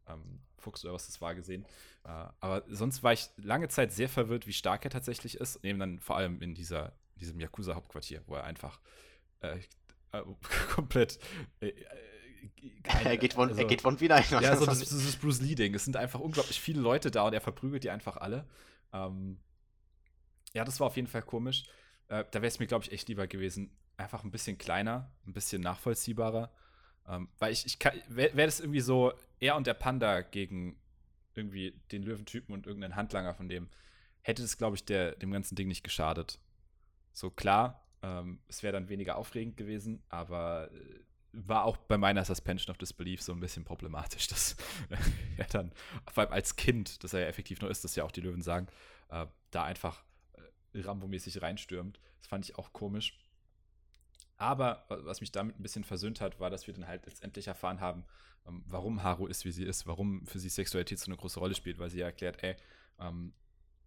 A: ähm, Fuchs oder was das war gesehen. Äh, aber sonst war ich lange Zeit sehr verwirrt, wie stark er tatsächlich ist. Eben dann vor allem in dieser, diesem Yakuza-Hauptquartier, wo er einfach äh, äh, <laughs> komplett. Äh, äh
B: keine, er, geht von, also, er geht von wieder
A: ein. Ja, so <laughs> das, das ist Bruce Lee-Ding. Es sind einfach unglaublich viele Leute da und er verprügelt die einfach alle. Ähm, ja, das war auf jeden Fall komisch. Äh, da wäre es mir, glaube ich, echt lieber gewesen. Einfach ein bisschen kleiner, ein bisschen nachvollziehbarer. Ähm, weil ich, ich wäre wär das irgendwie so, er und der Panda gegen irgendwie den Löwentypen und irgendeinen Handlanger von dem, hätte das, glaube ich, der, dem ganzen Ding nicht geschadet. So klar, ähm, es wäre dann weniger aufregend gewesen, aber äh, war auch bei meiner Suspension of Disbelief so ein bisschen problematisch, <laughs> dass er dann, vor allem als Kind, dass er ja effektiv nur ist, dass ja auch die Löwen sagen, äh, da einfach äh, Rambo-mäßig reinstürmt. Das fand ich auch komisch. Aber was mich damit ein bisschen versöhnt hat, war, dass wir dann halt letztendlich erfahren haben, ähm, warum Haru ist, wie sie ist, warum für sie Sexualität so eine große Rolle spielt, weil sie ja erklärt, ey, ähm,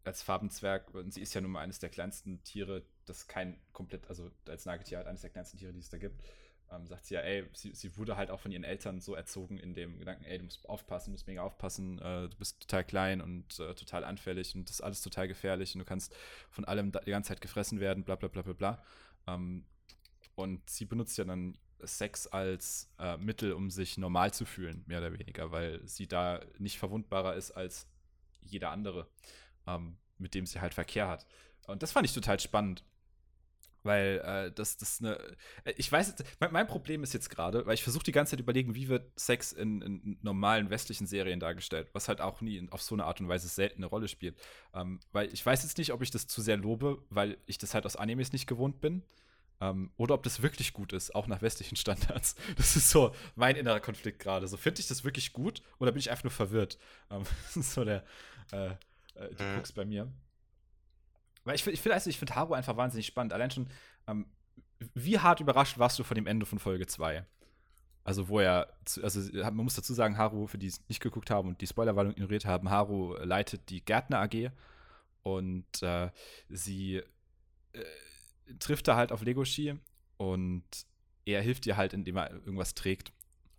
A: als Farbenzwerg, und sie ist ja nun mal eines der kleinsten Tiere, das kein komplett, also als Nagetier halt eines der kleinsten Tiere, die es da gibt, ähm, sagt sie ja, ey, sie, sie wurde halt auch von ihren Eltern so erzogen in dem Gedanken, ey, du musst aufpassen, du musst mega aufpassen, äh, du bist total klein und äh, total anfällig und das ist alles total gefährlich und du kannst von allem die ganze Zeit gefressen werden, bla bla bla bla bla. Ähm, und sie benutzt ja dann Sex als äh, Mittel, um sich normal zu fühlen, mehr oder weniger, weil sie da nicht verwundbarer ist als jeder andere, ähm, mit dem sie halt Verkehr hat. Und das fand ich total spannend. Weil äh, das, das eine. Äh, ich weiß, mein, mein Problem ist jetzt gerade, weil ich versuche die ganze Zeit überlegen, wie wird Sex in, in, normalen westlichen Serien dargestellt, was halt auch nie auf so eine Art und Weise selten eine Rolle spielt. Ähm, weil ich weiß jetzt nicht, ob ich das zu sehr lobe, weil ich das halt aus Animes nicht gewohnt bin. Ähm, oder ob das wirklich gut ist, auch nach westlichen Standards. <laughs> Das ist so mein innerer Konflikt gerade. So, finde ich das wirklich gut oder bin ich einfach nur verwirrt? Ähm, <laughs> das ist so der, äh, äh, die mhm. bei mir. Weil ich, ich finde also, find Haru einfach wahnsinnig spannend. Allein schon, ähm, wie hart überrascht warst du von dem Ende von Folge 2? Also, wo er, also man muss dazu sagen, Haru, für die es nicht geguckt haben und die Spoilerwarnung ignoriert haben, Haru leitet die Gärtner AG und äh, sie äh, trifft da halt auf Legoshi und er hilft ihr halt, indem er irgendwas trägt.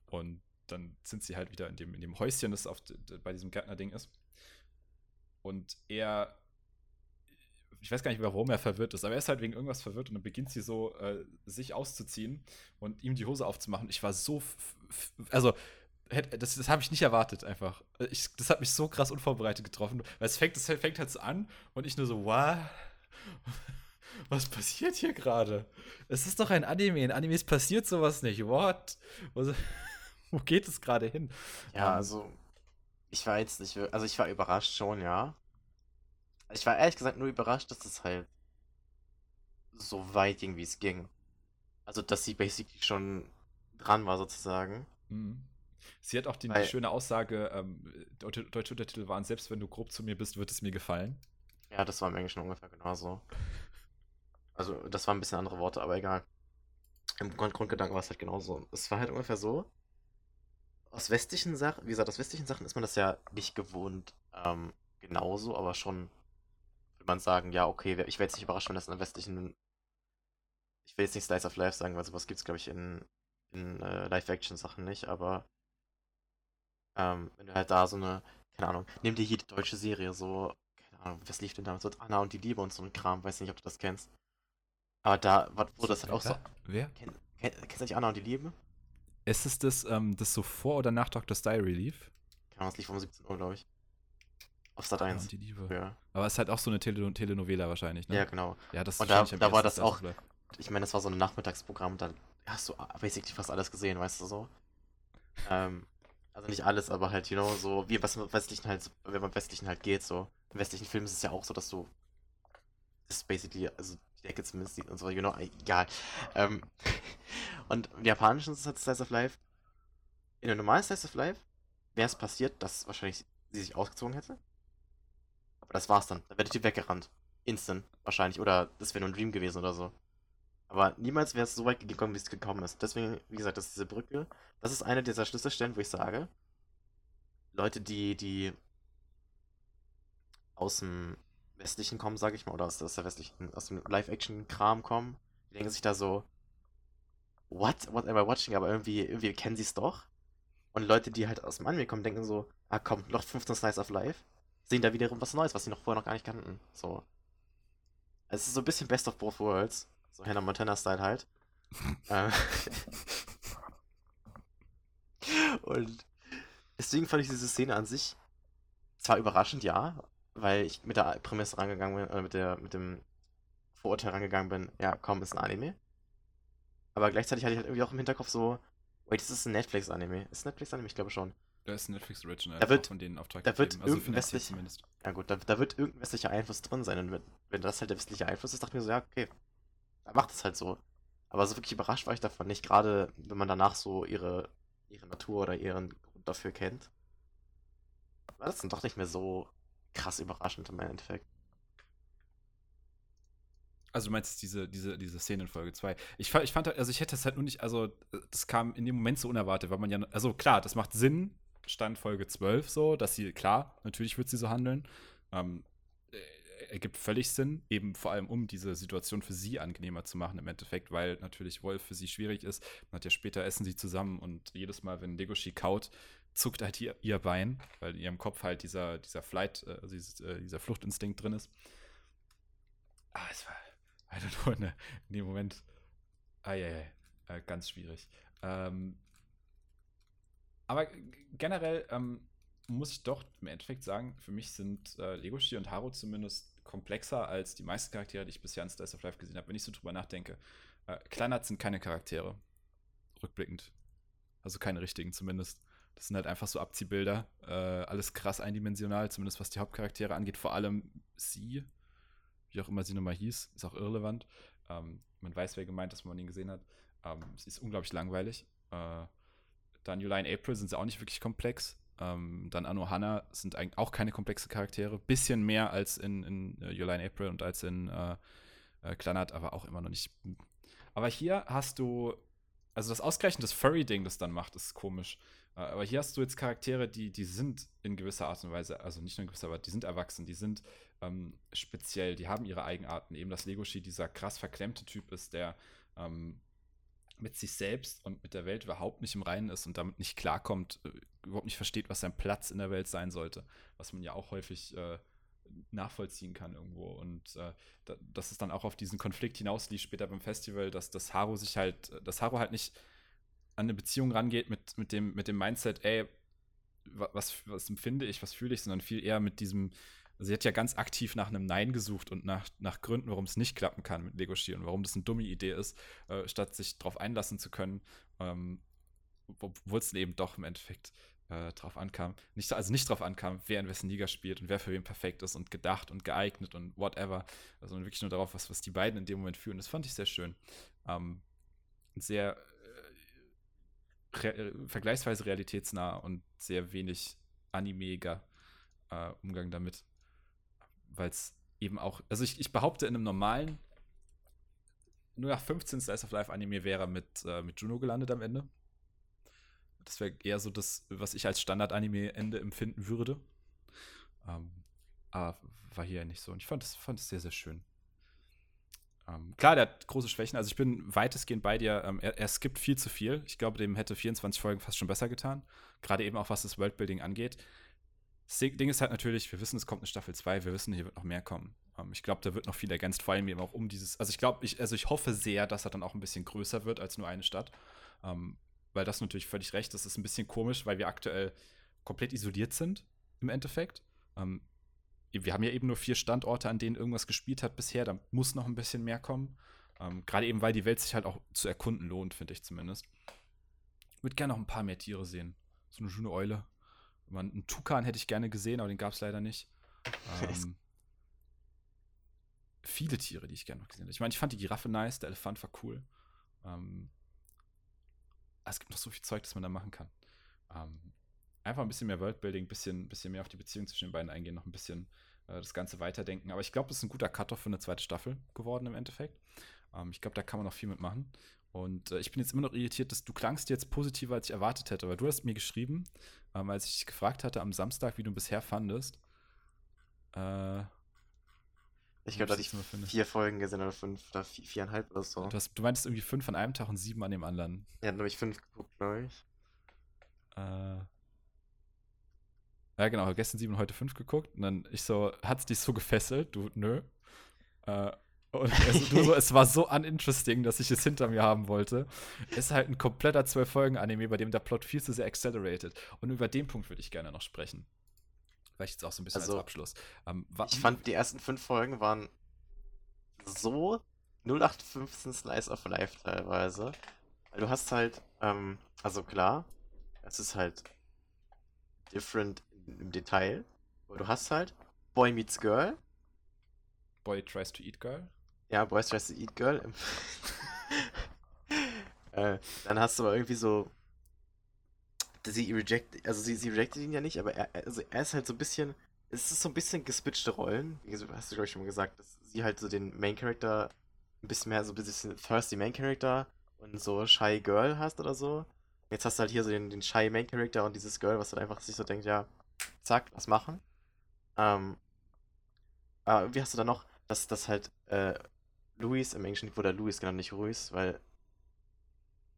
A: Und dann sind sie halt wieder in dem, in dem Häuschen, das auf, bei diesem Gärtner-Ding ist. Und er ich weiß gar nicht, warum er verwirrt ist, aber er ist halt wegen irgendwas verwirrt und dann beginnt sie so, äh, sich auszuziehen und ihm die Hose aufzumachen. Ich war so, also, das, das habe ich nicht erwartet einfach. Ich, das hat mich so krass unvorbereitet getroffen, weil es fängt, es fängt halt so an und ich nur so, wow, was passiert hier gerade? Es ist doch ein Anime, in Animes passiert sowas nicht, what? Was, <laughs> wo geht es gerade hin?
B: Ja, ähm, also, ich war jetzt nicht, also ich war überrascht schon, ja. Ich war ehrlich gesagt nur überrascht, dass es halt so weit ging, wie es ging. Also, dass sie basically schon dran war, sozusagen. Mhm.
A: Sie hat auch die, Weil, die schöne Aussage, ähm, deutsche Untertitel waren, selbst wenn du grob zu mir bist, wird es mir gefallen.
B: Ja, das war im Englischen ungefähr genauso. Also, das waren ein bisschen andere Worte, aber egal. Im Grund Grundgedanken war es halt genauso. Es war halt ungefähr so, aus westlichen Sachen, wie gesagt, aus westlichen Sachen ist man das ja nicht gewohnt, ähm, genauso, aber schon würde man sagen, ja, okay, ich wäre jetzt nicht überrascht, wenn das in der westlichen. Ich will jetzt nicht Slice of Life sagen, weil sowas gibt es, glaube ich, in, in äh, Live-Action-Sachen nicht, aber ähm, wenn du halt da so eine, keine Ahnung, nimm dir jede deutsche Serie, so, keine Ahnung, was lief denn da? So Anna und die Liebe und so ein Kram, weiß nicht, ob du das kennst. Aber da wurde das halt auch so.
A: Wer?
B: Kenn, kenn, kennst du nicht Anna und die Liebe?
A: Ist es das, ähm, das so vor oder nach Doctor's Diary lief?
B: Ahnung, es lief um 17 Uhr, glaube ich. Auf Sat 1.
A: Ja, die Liebe. Ja. Aber es ist halt auch so eine Tele Telenovela wahrscheinlich, ne?
B: Ja, genau.
A: Ja, das
B: und da, da war das auch. Ich meine, das war so ein Nachmittagsprogramm, da hast du basically fast alles gesehen, weißt du so. Ähm, also nicht alles, aber halt, you know, so wie was im Westlichen halt, wenn man im Westlichen halt geht, so. Im westlichen Film ist es ja auch so, dass du. Das ist basically, also die Decke zumindest so, you know, egal. Ähm, <laughs> und im Japanischen halt Slice of Life. In einem normalen Slice of Life wäre es passiert, dass wahrscheinlich sie sich ausgezogen hätte. Aber das war's dann. Dann werdet ihr weggerannt. Instant, wahrscheinlich. Oder das wäre nur ein Dream gewesen oder so. Aber niemals wäre es so weit gekommen, wie es gekommen ist. Deswegen, wie gesagt, das ist diese Brücke. Das ist eine dieser Schlüsselstellen, wo ich sage, Leute, die, die aus dem Westlichen kommen, sage ich mal, oder aus, aus der westlichen, aus dem Live-Action-Kram kommen, die denken sich da so, what? What am I watching? Aber irgendwie, irgendwie kennen sie es doch. Und Leute, die halt aus dem Anime kommen, denken so, ah komm, noch 15 Slice of Life sehen da wiederum was Neues, was sie noch vorher noch gar nicht kannten. So. Es ist so ein bisschen Best of Both Worlds. So Hannah Montana-Style halt. <laughs> Äh. Und deswegen fand ich diese Szene an sich zwar überraschend, ja, weil ich mit der Prämisse rangegangen bin, äh, mit, der, mit dem Vorurteil rangegangen bin, ja, komm, ist ein Anime. Aber gleichzeitig hatte ich halt irgendwie auch im Hinterkopf so, wait, das ist ein Netflix-Anime. Ist Netflix-Anime? Ich glaube schon.
A: Da ist ein Netflix Original.
B: Da wird,
A: von denen Auftrag
B: da wird also irgendein zumindest. Ja gut, da, da, wird irgendein westlicher Einfluss drin sein. Und wenn, wenn das halt der westliche Einfluss ist, dachte ich mir so, ja, okay, da macht es halt so. Aber so wirklich überrascht war ich davon nicht, gerade wenn man danach so ihre, ihre Natur oder ihren Grund dafür kennt. War das dann doch nicht mehr so krass überraschend im Endeffekt.
A: Also du meinst diese, diese, diese Szene in Folge 2. Ich, ich fand, also ich hätte es halt nur nicht, also das kam in dem Moment so unerwartet, weil man ja, also klar, das macht Sinn, Stand Folge 12 so, dass sie, klar, natürlich wird sie so handeln. Ähm, ergibt völlig Sinn, eben vor allem um diese Situation für sie angenehmer zu machen im Endeffekt, weil natürlich Wolf für sie schwierig ist. Man hat ja später essen sie zusammen und jedes Mal, wenn Legoshi kaut, zuckt halt ihr, ihr Bein, weil in ihrem Kopf halt dieser, dieser Flight, äh, also dieses, äh, dieser Fluchtinstinkt drin ist. Ah, es war einfach nur eine, in dem Moment, ah, ja, ja, äh, ganz schwierig. Ähm, aber generell ähm, muss ich doch im Endeffekt sagen, für mich sind äh, Legoshi und Haru zumindest komplexer als die meisten Charaktere, die ich bisher in Slice of Life gesehen habe, wenn ich so drüber nachdenke. Äh, Kleinert sind keine Charaktere. Rückblickend. Also keine richtigen zumindest. Das sind halt einfach so Abziehbilder. Äh, alles krass eindimensional, zumindest was die Hauptcharaktere angeht. Vor allem sie, wie auch immer sie nochmal hieß, ist auch irrelevant. Ähm, man weiß, wer gemeint ist, wenn man ihn gesehen hat. Ähm, sie ist unglaublich langweilig. Äh, dann July April sind sie auch nicht wirklich komplex. Ähm, dann Anohana sind eigentlich auch keine komplexe Charaktere. Bisschen mehr als in, in uh, July April und als in äh, äh, Kleinert, aber auch immer noch nicht. Aber hier hast du, also das Ausgleichen des Furry-Ding, das dann macht, ist komisch. Äh, aber hier hast du jetzt Charaktere, die, die sind in gewisser Art und Weise, also nicht nur in gewisser Art, die sind erwachsen, die sind ähm, speziell, die haben ihre Eigenarten. Eben, dass Legoshi dieser krass verklemmte Typ ist, der ähm, mit sich selbst und mit der Welt überhaupt nicht im Reinen ist und damit nicht klarkommt, äh, überhaupt nicht versteht, was sein Platz in der Welt sein sollte, was man ja auch häufig äh, nachvollziehen kann irgendwo. Und äh, da, dass es dann auch auf diesen Konflikt hinauslief später beim Festival, dass das Haru sich halt, dass Haru halt nicht an eine Beziehung rangeht mit, mit, dem, mit dem Mindset, ey, was, was empfinde ich, was fühle ich, sondern viel eher mit diesem, Sie hat ja ganz aktiv nach einem Nein gesucht und nach, nach Gründen, warum es nicht klappen kann mit Legoshi und warum das eine dumme Idee ist, äh, statt sich darauf einlassen zu können, ähm, obwohl es eben doch im Endeffekt äh, drauf ankam. Nicht, also nicht drauf ankam, wer in wessen Liga spielt und wer für wen perfekt ist und gedacht und geeignet und whatever, sondern wirklich nur darauf, was, was die beiden in dem Moment fühlen. Das fand ich sehr schön. Ähm, sehr äh, re äh, vergleichsweise realitätsnah und sehr wenig animeger äh, Umgang damit weil es eben auch, also ich, ich behaupte, in einem normalen nur nach 15 Slice of Life Anime wäre mit, äh, mit Juno gelandet am Ende. Das wäre eher so das, was ich als Standard-Anime-Ende empfinden würde. Ähm, aber war hier ja nicht so. Und ich fand es fand sehr, sehr schön. Ähm, klar, der hat große Schwächen. Also ich bin weitestgehend bei dir. Ähm, er, er skippt viel zu viel. Ich glaube, dem hätte 24 Folgen fast schon besser getan. Gerade eben auch, was das Worldbuilding angeht. Das Ding ist halt natürlich, wir wissen, es kommt eine Staffel 2, wir wissen, hier wird noch mehr kommen. Ähm, ich glaube, da wird noch viel ergänzt, vor allem eben auch um dieses, also ich glaube, ich, also ich hoffe sehr, dass er dann auch ein bisschen größer wird als nur eine Stadt. Ähm, weil das natürlich völlig recht, das ist ein bisschen komisch, weil wir aktuell komplett isoliert sind, im Endeffekt. Ähm, wir haben ja eben nur vier Standorte, an denen irgendwas gespielt hat bisher, da muss noch ein bisschen mehr kommen. Gerade eben, weil die Welt sich halt auch zu erkunden lohnt, finde ich zumindest. Ich würde gerne noch ein paar mehr Tiere sehen. So eine schöne Eule. Man, einen Tukan hätte ich gerne gesehen, aber den gab es leider nicht. <laughs> Ähm, viele Tiere, die ich gerne noch gesehen hätte. Ich meine, ich fand die Giraffe nice, der Elefant war cool. Ähm, es gibt noch so viel Zeug, das man da machen kann. Ähm, einfach ein bisschen mehr Worldbuilding, ein bisschen, bisschen mehr auf die Beziehung zwischen den beiden eingehen, noch ein bisschen äh, das Ganze weiterdenken. Aber ich glaube, das ist ein guter Cut-off für eine zweite Staffel geworden im Endeffekt. Ähm, ich glaube, da kann man noch viel mitmachen. Und äh, ich bin jetzt immer noch irritiert, dass du klangst jetzt positiver, als ich erwartet hätte. Weil du hast mir geschrieben, ähm, als ich dich gefragt hatte am Samstag, wie du bisher fandest.
B: Äh, ich glaube, da hatte ich vier Folgen gesehen oder fünf oder vier, viereinhalb oder so.
A: Du, hast, du meintest irgendwie fünf an einem Tag und sieben an dem anderen.
B: Ja, dann habe ich fünf geguckt, glaube ich.
A: Äh. Ja, genau, gestern sieben und heute fünf geguckt. Und dann ich so, hat es dich so gefesselt? Du, nö. Äh, und es, so, es war so uninteresting, dass ich es hinter mir haben wollte. Es ist halt ein kompletter Zwölf-Folgen-Anime, bei dem der Plot viel zu sehr accelerated. Und über den Punkt würde ich gerne noch sprechen. Vielleicht jetzt auch so ein bisschen also, als Abschluss.
B: Ähm, ich fand, die ersten fünf Folgen waren so 0815 Slice of Life teilweise. Weil du hast halt, ähm, also klar, es ist halt different im Detail. Aber du hast halt Boy Meets Girl.
A: Boy Tries to Eat Girl.
B: Ja, Boys Tries to Eat Girl. <laughs> äh, dann hast du aber irgendwie so. Sie reject, also sie, sie rejectet ihn ja nicht, aber er, also er ist halt so ein bisschen. Es ist so ein bisschen gespitchte Rollen. Hast du, glaube ich, schon mal gesagt, dass sie halt so den Main Character ein bisschen mehr so ein bisschen thirsty Main Character und so Shy Girl hast oder so. Jetzt hast du halt hier so den, den Shy Main Character und dieses Girl, was halt einfach sich so denkt, ja, zack, was machen. Ähm, äh, wie hast du da noch, dass das halt äh, Luis im Englischen wurde Luis genannt, nicht Ruiz, weil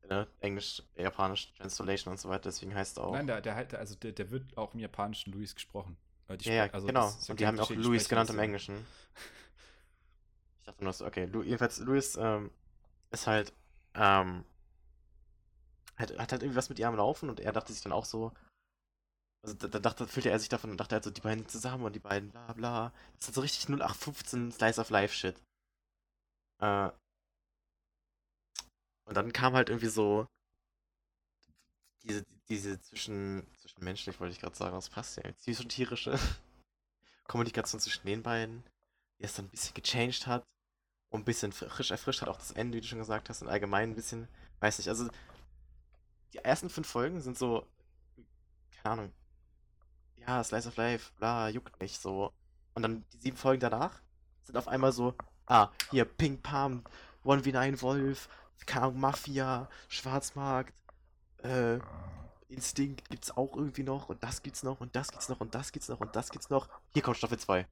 B: ne, Englisch, Japanisch, Translation und so weiter, deswegen heißt er auch.
A: Nein, der, der, halt, also der, der wird auch im Japanischen Luis gesprochen.
B: Äh, ja, ja also genau. Und die haben auch Luis genannt im Englischen. <laughs> ich dachte nur so, okay, Lu jedenfalls Luis ähm, ist halt, ähm, hat, hat halt irgendwie was mit ihr am Laufen und er dachte sich dann auch so, also da, da dachte, fühlte er sich davon und dachte halt so, die beiden zusammen und die beiden bla bla. Das ist so richtig 0815 Slice of Life Shit. Äh, und dann kam halt irgendwie so diese, diese zwischen, zwischenmenschlich, wollte ich gerade sagen, das passt ja, zwischentierische <laughs> Kommunikation zwischen den beiden, die es dann ein bisschen gechanged hat und ein bisschen frisch erfrischt hat, auch das Ende, wie du schon gesagt hast, und allgemein ein bisschen, weiß nicht, also die ersten fünf Folgen sind so, keine Ahnung, ja, Slice of Life, bla, juckt nicht so. Und dann die sieben Folgen danach sind auf einmal so, ah, hier, Ping Pam, 1v9 Wolf, keine Ahnung, Mafia, Schwarzmarkt, äh, Instinkt gibt's auch irgendwie noch und das gibt's noch und das gibt's noch und das gibt's noch und das gibt's noch. Hier kommt Staffel 2.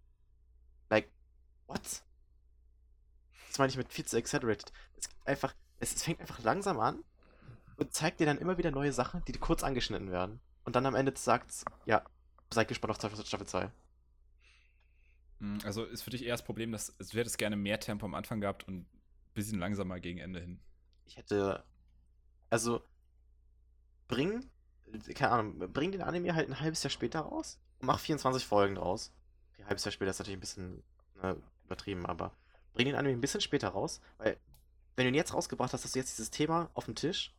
B: Like, what? Das meine ich mit viel zu exaggerated. Es einfach, es, fängt einfach langsam an und zeigt dir dann immer wieder neue Sachen, die kurz angeschnitten werden. Und dann am Ende sagt's, ja, seid gespannt auf Staffel 2.
A: Hm, also ist für dich eher das Problem, dass es hätte es gerne mehr Tempo am Anfang gehabt und ein bisschen langsamer gegen Ende hin.
B: Ich hätte. Also, bring, keine Ahnung, bring den Anime halt ein halbes Jahr später raus und mach 24 Folgen draus. Okay, ein halbes Jahr später ist natürlich ein bisschen ne, übertrieben, aber bring den Anime ein bisschen später raus, weil wenn du ihn jetzt rausgebracht hast, hast du jetzt dieses Thema auf dem Tisch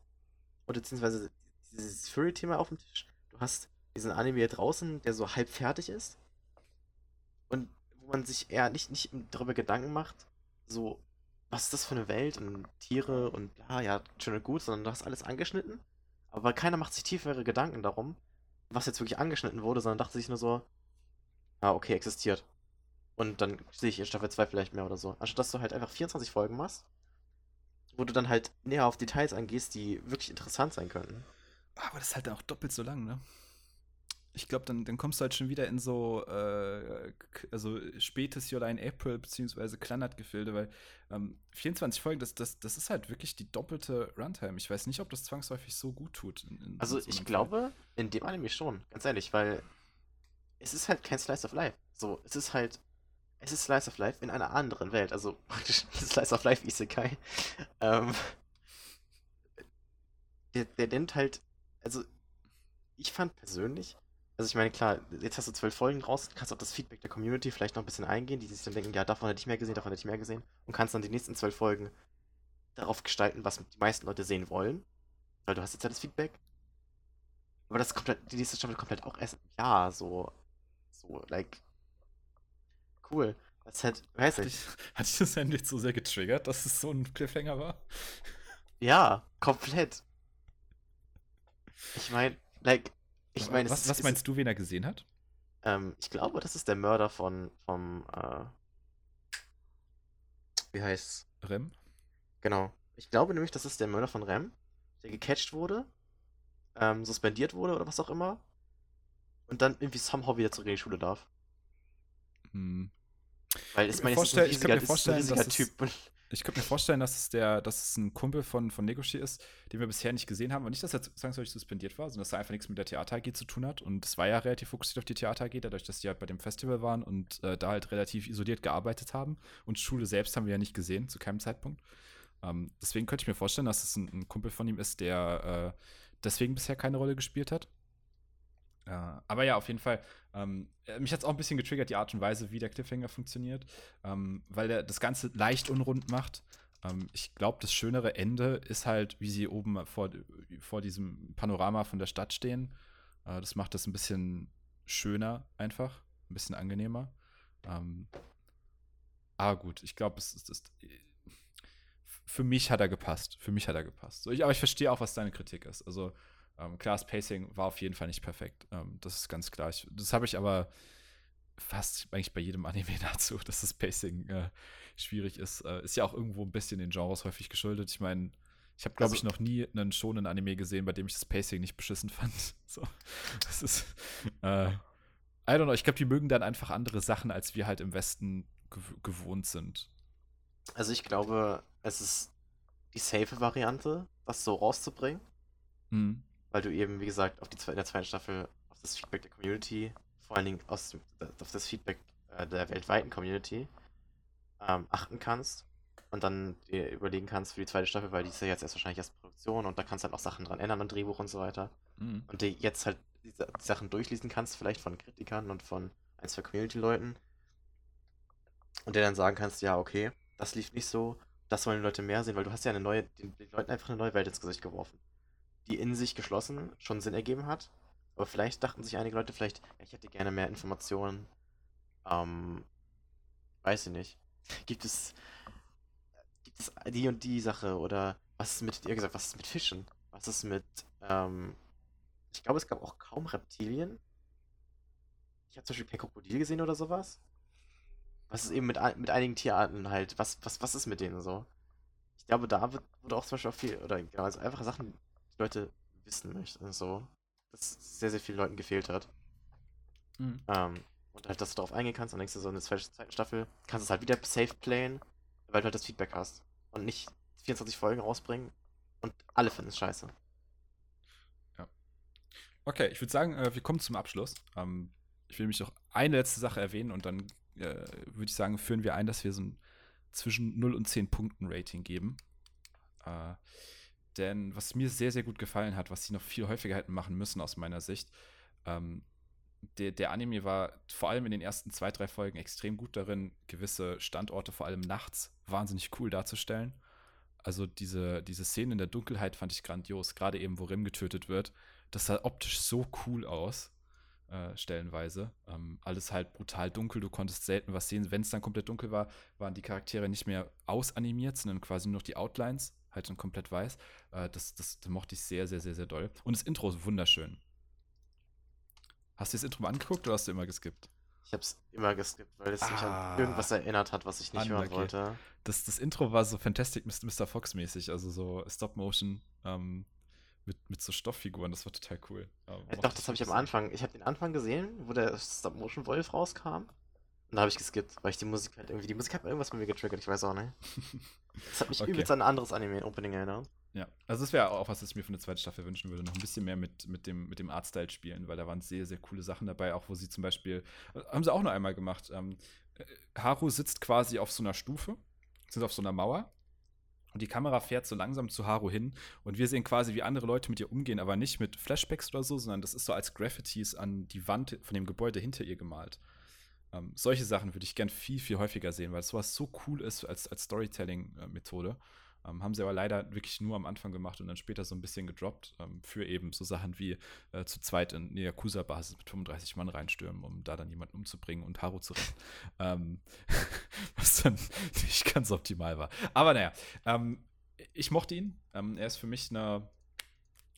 B: oder beziehungsweise dieses Fury-Thema auf dem Tisch. Du hast diesen Anime hier draußen, der so halb fertig ist und wo man sich eher nicht, nicht darüber Gedanken macht, so, was ist das für eine Welt und Tiere und bla, ja, schön und gut, sondern du hast alles angeschnitten aber keiner macht sich tiefere Gedanken darum, was jetzt wirklich angeschnitten wurde, sondern dachte sich nur so, ah, okay, existiert. Und dann sehe ich in Staffel 2 vielleicht mehr oder so. Anstatt dass du halt einfach 24 Folgen machst, wo du dann halt näher auf Details angehst, die wirklich interessant sein könnten.
A: Aber das ist halt dann auch doppelt so lang, ne? Ich glaube, dann, dann kommst du halt schon wieder in so äh, also spätes July in April beziehungsweise Kleinert-Gefilde, weil ähm, 24 Folgen, das, das, das ist halt wirklich die doppelte Runtime. Ich weiß nicht, ob das zwangsläufig so gut tut.
B: In, in also so ich glaube, in dem Anime schon, ganz ehrlich, weil es ist halt kein Slice of Life. So, es ist halt, es ist Slice of Life in einer anderen Welt. Also <laughs> praktisch Slice of Life Isekai. ähm, der, der nimmt halt, also ich fand persönlich, also ich meine, klar, jetzt hast du zwölf Folgen raus, kannst auf das Feedback der Community vielleicht noch ein bisschen eingehen, die sich dann denken, ja, davon hätte ich mehr gesehen, davon hätte ich mehr gesehen. Und kannst dann die nächsten zwölf Folgen darauf gestalten, was die meisten Leute sehen wollen. Weil du hast jetzt ja das Feedback. Aber das halt, die nächste Staffel halt auch erst ja, so, so, like, cool. Das halt, weiß ich.
A: Hat dich das endlich so sehr getriggert, dass es so ein Cliffhanger war?
B: Ja, komplett. Ich meine, like,
A: ich meine, was, was meinst du, wen er gesehen hat?
B: Ähm, ich glaube, das ist der Mörder von vom äh, wie heißt's?
A: Rem?
B: Genau. Ich glaube nämlich, das ist der Mörder von Rem, der gecatcht wurde, ähm, suspendiert wurde oder was auch immer. Und dann irgendwie somehow wieder zurück in die Schule darf.
A: Hm.
B: Weil ich meine, es ist ein riesiger,
A: ich ist ein riesiger Typ. Ich könnte mir vorstellen, dass es, der, dass es ein Kumpel von, von Negoshi ist, den wir bisher nicht gesehen haben. Und nicht, dass er zwangsläufig suspendiert war, sondern dass er einfach nichts mit der Theater AG zu tun hat. Und es war ja relativ fokussiert auf die Theater AG, dadurch, dass die halt bei dem Festival waren und äh, da halt relativ isoliert gearbeitet haben. Und Schule selbst haben wir ja nicht gesehen, zu keinem Zeitpunkt. Ähm, deswegen könnte ich mir vorstellen, dass es ein, ein Kumpel von ihm ist, der äh, deswegen bisher keine Rolle gespielt hat. Äh, aber ja, auf jeden Fall. Ähm, äh, mich hat es auch ein bisschen getriggert, die Art und Weise, wie der Cliffhanger funktioniert, ähm, weil der das Ganze leicht unrund macht. Ähm, ich glaube, das schönere Ende ist halt, wie sie oben vor, vor diesem Panorama von der Stadt stehen. Äh, das macht das ein bisschen schöner einfach, ein bisschen angenehmer. Aber gut, ich glaube, es ist. Für mich hat er gepasst. Für mich hat er gepasst. So, ich, aber ich verstehe auch, was deine Kritik ist. Also, ähm, klar, das Pacing war auf jeden Fall nicht perfekt. Ähm, das ist ganz klar. Ich, das habe ich aber fast eigentlich bei jedem Anime <laughs> dazu, dass das Pacing äh, schwierig ist. Äh, ist ja auch irgendwo ein bisschen den Genres häufig geschuldet. Ich meine, ich habe, glaube also, ich, noch nie einen schonen Anime gesehen, bei dem ich das Pacing nicht beschissen fand. <laughs> So, das ist. Äh, I don't know, ich glaube, die mögen dann einfach andere Sachen, als wir halt im Westen gew gewohnt sind.
B: Also ich glaube, es ist die safe Variante, das so rauszubringen.
A: Mhm.
B: Weil du eben, wie gesagt, auf die in der zweiten Staffel auf das Feedback der Community, vor allen Dingen aus, auf das Feedback äh, der weltweiten Community ähm, achten kannst und dann dir überlegen kannst für die zweite Staffel, weil die ist ja jetzt erst wahrscheinlich erst Produktion und da kannst du halt auch Sachen dran ändern am Drehbuch und so weiter.
A: Mhm.
B: Und dir jetzt halt die, die Sachen durchlesen kannst, vielleicht von Kritikern und von ein, zwei Community-Leuten. Und dir dann sagen kannst, ja, okay, das lief nicht so, das wollen die Leute mehr sehen, weil du hast ja eine neue, den, den Leuten einfach eine neue Welt ins Gesicht geworfen. Die in sich geschlossen schon Sinn ergeben hat. Aber vielleicht dachten sich einige Leute, vielleicht, ich hätte gerne mehr Informationen. Ähm, weiß ich nicht. Gibt es, gibt es die und die Sache oder was ist mit, ihr gesagt, was ist mit Fischen? Was ist mit, ähm, ich glaube, es gab auch kaum Reptilien. Ich habe zum Beispiel kein Krokodil gesehen oder sowas. Was ist eben mit, mit einigen Tierarten halt, was, was, was ist mit denen so? Ich glaube, da wird, wurde auch zum Beispiel auch viel, oder genau, also einfache Sachen, Leute wissen möchten, so. Das sehr, sehr vielen Leuten gefehlt hat.
A: Mhm.
B: Ähm, und halt, dass du darauf eingehen kannst und denkst du so in der zweiten Staffel, kannst du es halt wieder safe playen, weil du halt das Feedback hast. Und nicht 24 Folgen rausbringen und alle finden es scheiße.
A: Okay, ich würde sagen, äh, wir kommen zum Abschluss. Ähm, ich will nämlich noch eine letzte Sache erwähnen und dann äh, würde ich sagen, führen wir ein, dass wir so ein zwischen 0 und 10 Punkten Rating geben. Äh, denn was mir sehr, sehr gut gefallen hat, was sie noch viel häufiger hätten machen müssen aus meiner Sicht, ähm, der, der Anime war vor allem in den ersten zwei, drei Folgen extrem gut darin, gewisse Standorte, vor allem nachts, wahnsinnig cool darzustellen. Also diese, diese Szene in der Dunkelheit fand ich grandios, gerade eben, wo Rim getötet wird. Das sah optisch so cool aus, äh, stellenweise. Ähm, alles halt brutal dunkel, du konntest selten was sehen. Wenn es dann komplett dunkel war, waren die Charaktere nicht mehr ausanimiert, sondern quasi nur noch die Outlines, halt dann komplett weiß. Äh, das, das, das mochte ich sehr, sehr, sehr, sehr doll. Und das Intro ist wunderschön. Hast du das Intro mal angeguckt oder hast du immer geskippt?
B: Ich hab's immer geskippt, weil es mich
A: Ah.
B: an irgendwas erinnert hat, was ich nicht hören wollte.
A: Das, das Intro war so Fantastic Mr. Fox-mäßig, also so Stop-Motion ähm, mit, mit so Stofffiguren, das war total cool.
B: Ja,
A: mochte
B: doch, das habe ich am. Anfang. Ich habe den Anfang gesehen, wo der Stop-Motion-Wolf rauskam. Da habe ich geskippt, weil ich die Musik halt irgendwie. Die Musik hat irgendwas bei mir getriggert, ich weiß auch nicht. Das hat mich <laughs>
A: Okay.
B: übelst an ein anderes Anime-Opening erinnert.
A: Ja, also das wäre auch was, was ich mir für eine zweite Staffel wünschen würde. Noch ein bisschen mehr mit, mit dem, mit dem Artstyle spielen, weil da waren sehr, sehr coole Sachen dabei, auch wo sie zum Beispiel, äh, haben sie auch noch einmal gemacht. Ähm, äh, Haru sitzt quasi auf so einer Stufe, sind auf so einer Mauer und die Kamera fährt so langsam zu Haru hin und wir sehen quasi, wie andere Leute mit ihr umgehen, aber nicht mit Flashbacks oder so, sondern das ist so als Graffitis an die Wand von dem Gebäude hinter ihr gemalt. Ähm, solche Sachen würde ich gern viel, viel häufiger sehen, weil sowas so cool ist als, als Storytelling-Methode. Ähm, haben sie aber leider wirklich nur am Anfang gemacht und dann später so ein bisschen gedroppt ähm, für eben so Sachen wie äh, zu zweit in eine Yakuza-Basis mit 35 Mann reinstürmen, um da dann jemanden umzubringen und Haru zu retten. <laughs> ähm, <laughs> was dann <laughs> nicht ganz optimal war. Aber naja, ähm, ich mochte ihn. Ähm, er ist für mich eine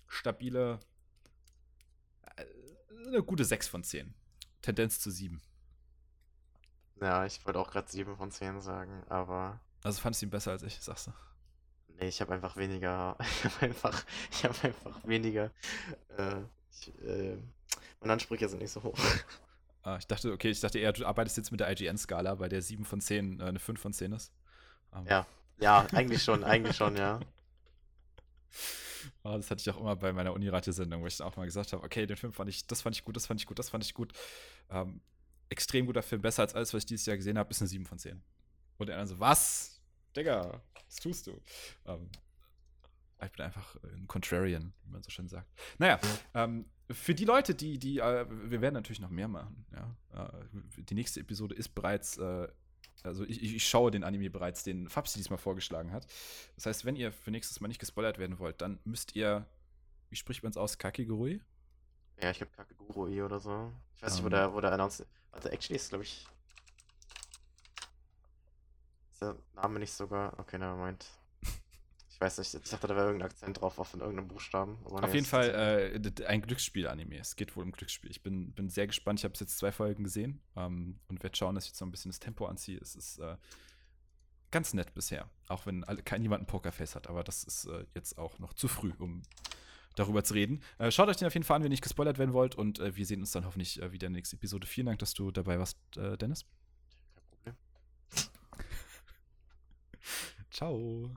A: stabile, äh, eine gute 6 von 10. Tendenz zu 7.
B: Ja, ich wollte auch gerade 7 von 10 sagen, aber.
A: Also fandest du ihn besser als ich, sagst du?
B: Nee, ich habe einfach weniger. <laughs> Ich habe einfach. Ich habe einfach weniger. Äh, ich, äh, meine Ansprüche sind nicht so hoch. <laughs>
A: Ah, ich dachte, okay, ich dachte eher, du arbeitest jetzt mit der IGN-Skala, bei der 7 von 10 äh, eine 5 von 10 ist. Ähm,
B: Ja. Ja, eigentlich schon, eigentlich schon, ja. <laughs>
A: ah, das hatte ich auch immer bei meiner Unirate-Sendung, wo ich dann auch mal gesagt habe, okay, den Film fand ich, das fand ich gut, das fand ich gut, das fand ich gut. Ähm, extrem guter Film, besser als alles, was ich dieses Jahr gesehen habe, ist eine 7 von 10. Und der andere so, was? Digga, was tust du? Ähm, ich bin einfach ein Contrarian, wie man so schön sagt. Naja, ähm, für die Leute, die, die, äh, wir werden natürlich noch mehr machen, ja. Äh, die nächste Episode ist bereits, äh, also ich, ich schaue den Anime bereits, den Fabsi diesmal vorgeschlagen hat. Das heißt, wenn ihr für nächstes Mal nicht gespoilert werden wollt, dann müsst ihr, wie spricht man es aus, Kakigurui?
B: Ja, ich glaube Kakegurui oder so. Ich weiß nicht, wo
A: Ähm.
B: der, wo der announced. Warte, actually ist, glaube ich. Ist der Name nicht sogar. Okay, nevermind. Ich weiß nicht, ich dachte, da wäre irgendein Akzent drauf auf in irgendeinem Buchstaben.
A: Auf
B: nee,
A: jeden Fall äh, ein Glücksspiel-Anime. Es geht wohl um Glücksspiel. Ich bin, bin sehr gespannt. Ich habe jetzt zwei Folgen gesehen ähm, und werde schauen, dass ich jetzt noch ein bisschen das Tempo anziehe. Es ist äh, ganz nett bisher. Auch wenn alle, kein niemand ein Pokerface hat. Aber das ist äh, jetzt auch noch zu früh, um darüber zu reden. Äh, schaut euch den auf jeden Fall an, wenn ihr nicht gespoilert werden wollt. Und äh, wir sehen uns dann hoffentlich äh, wieder in der nächsten Episode. Vielen Dank, dass du dabei warst, äh, Dennis.
B: Kein Problem. <laughs>
A: Ciao.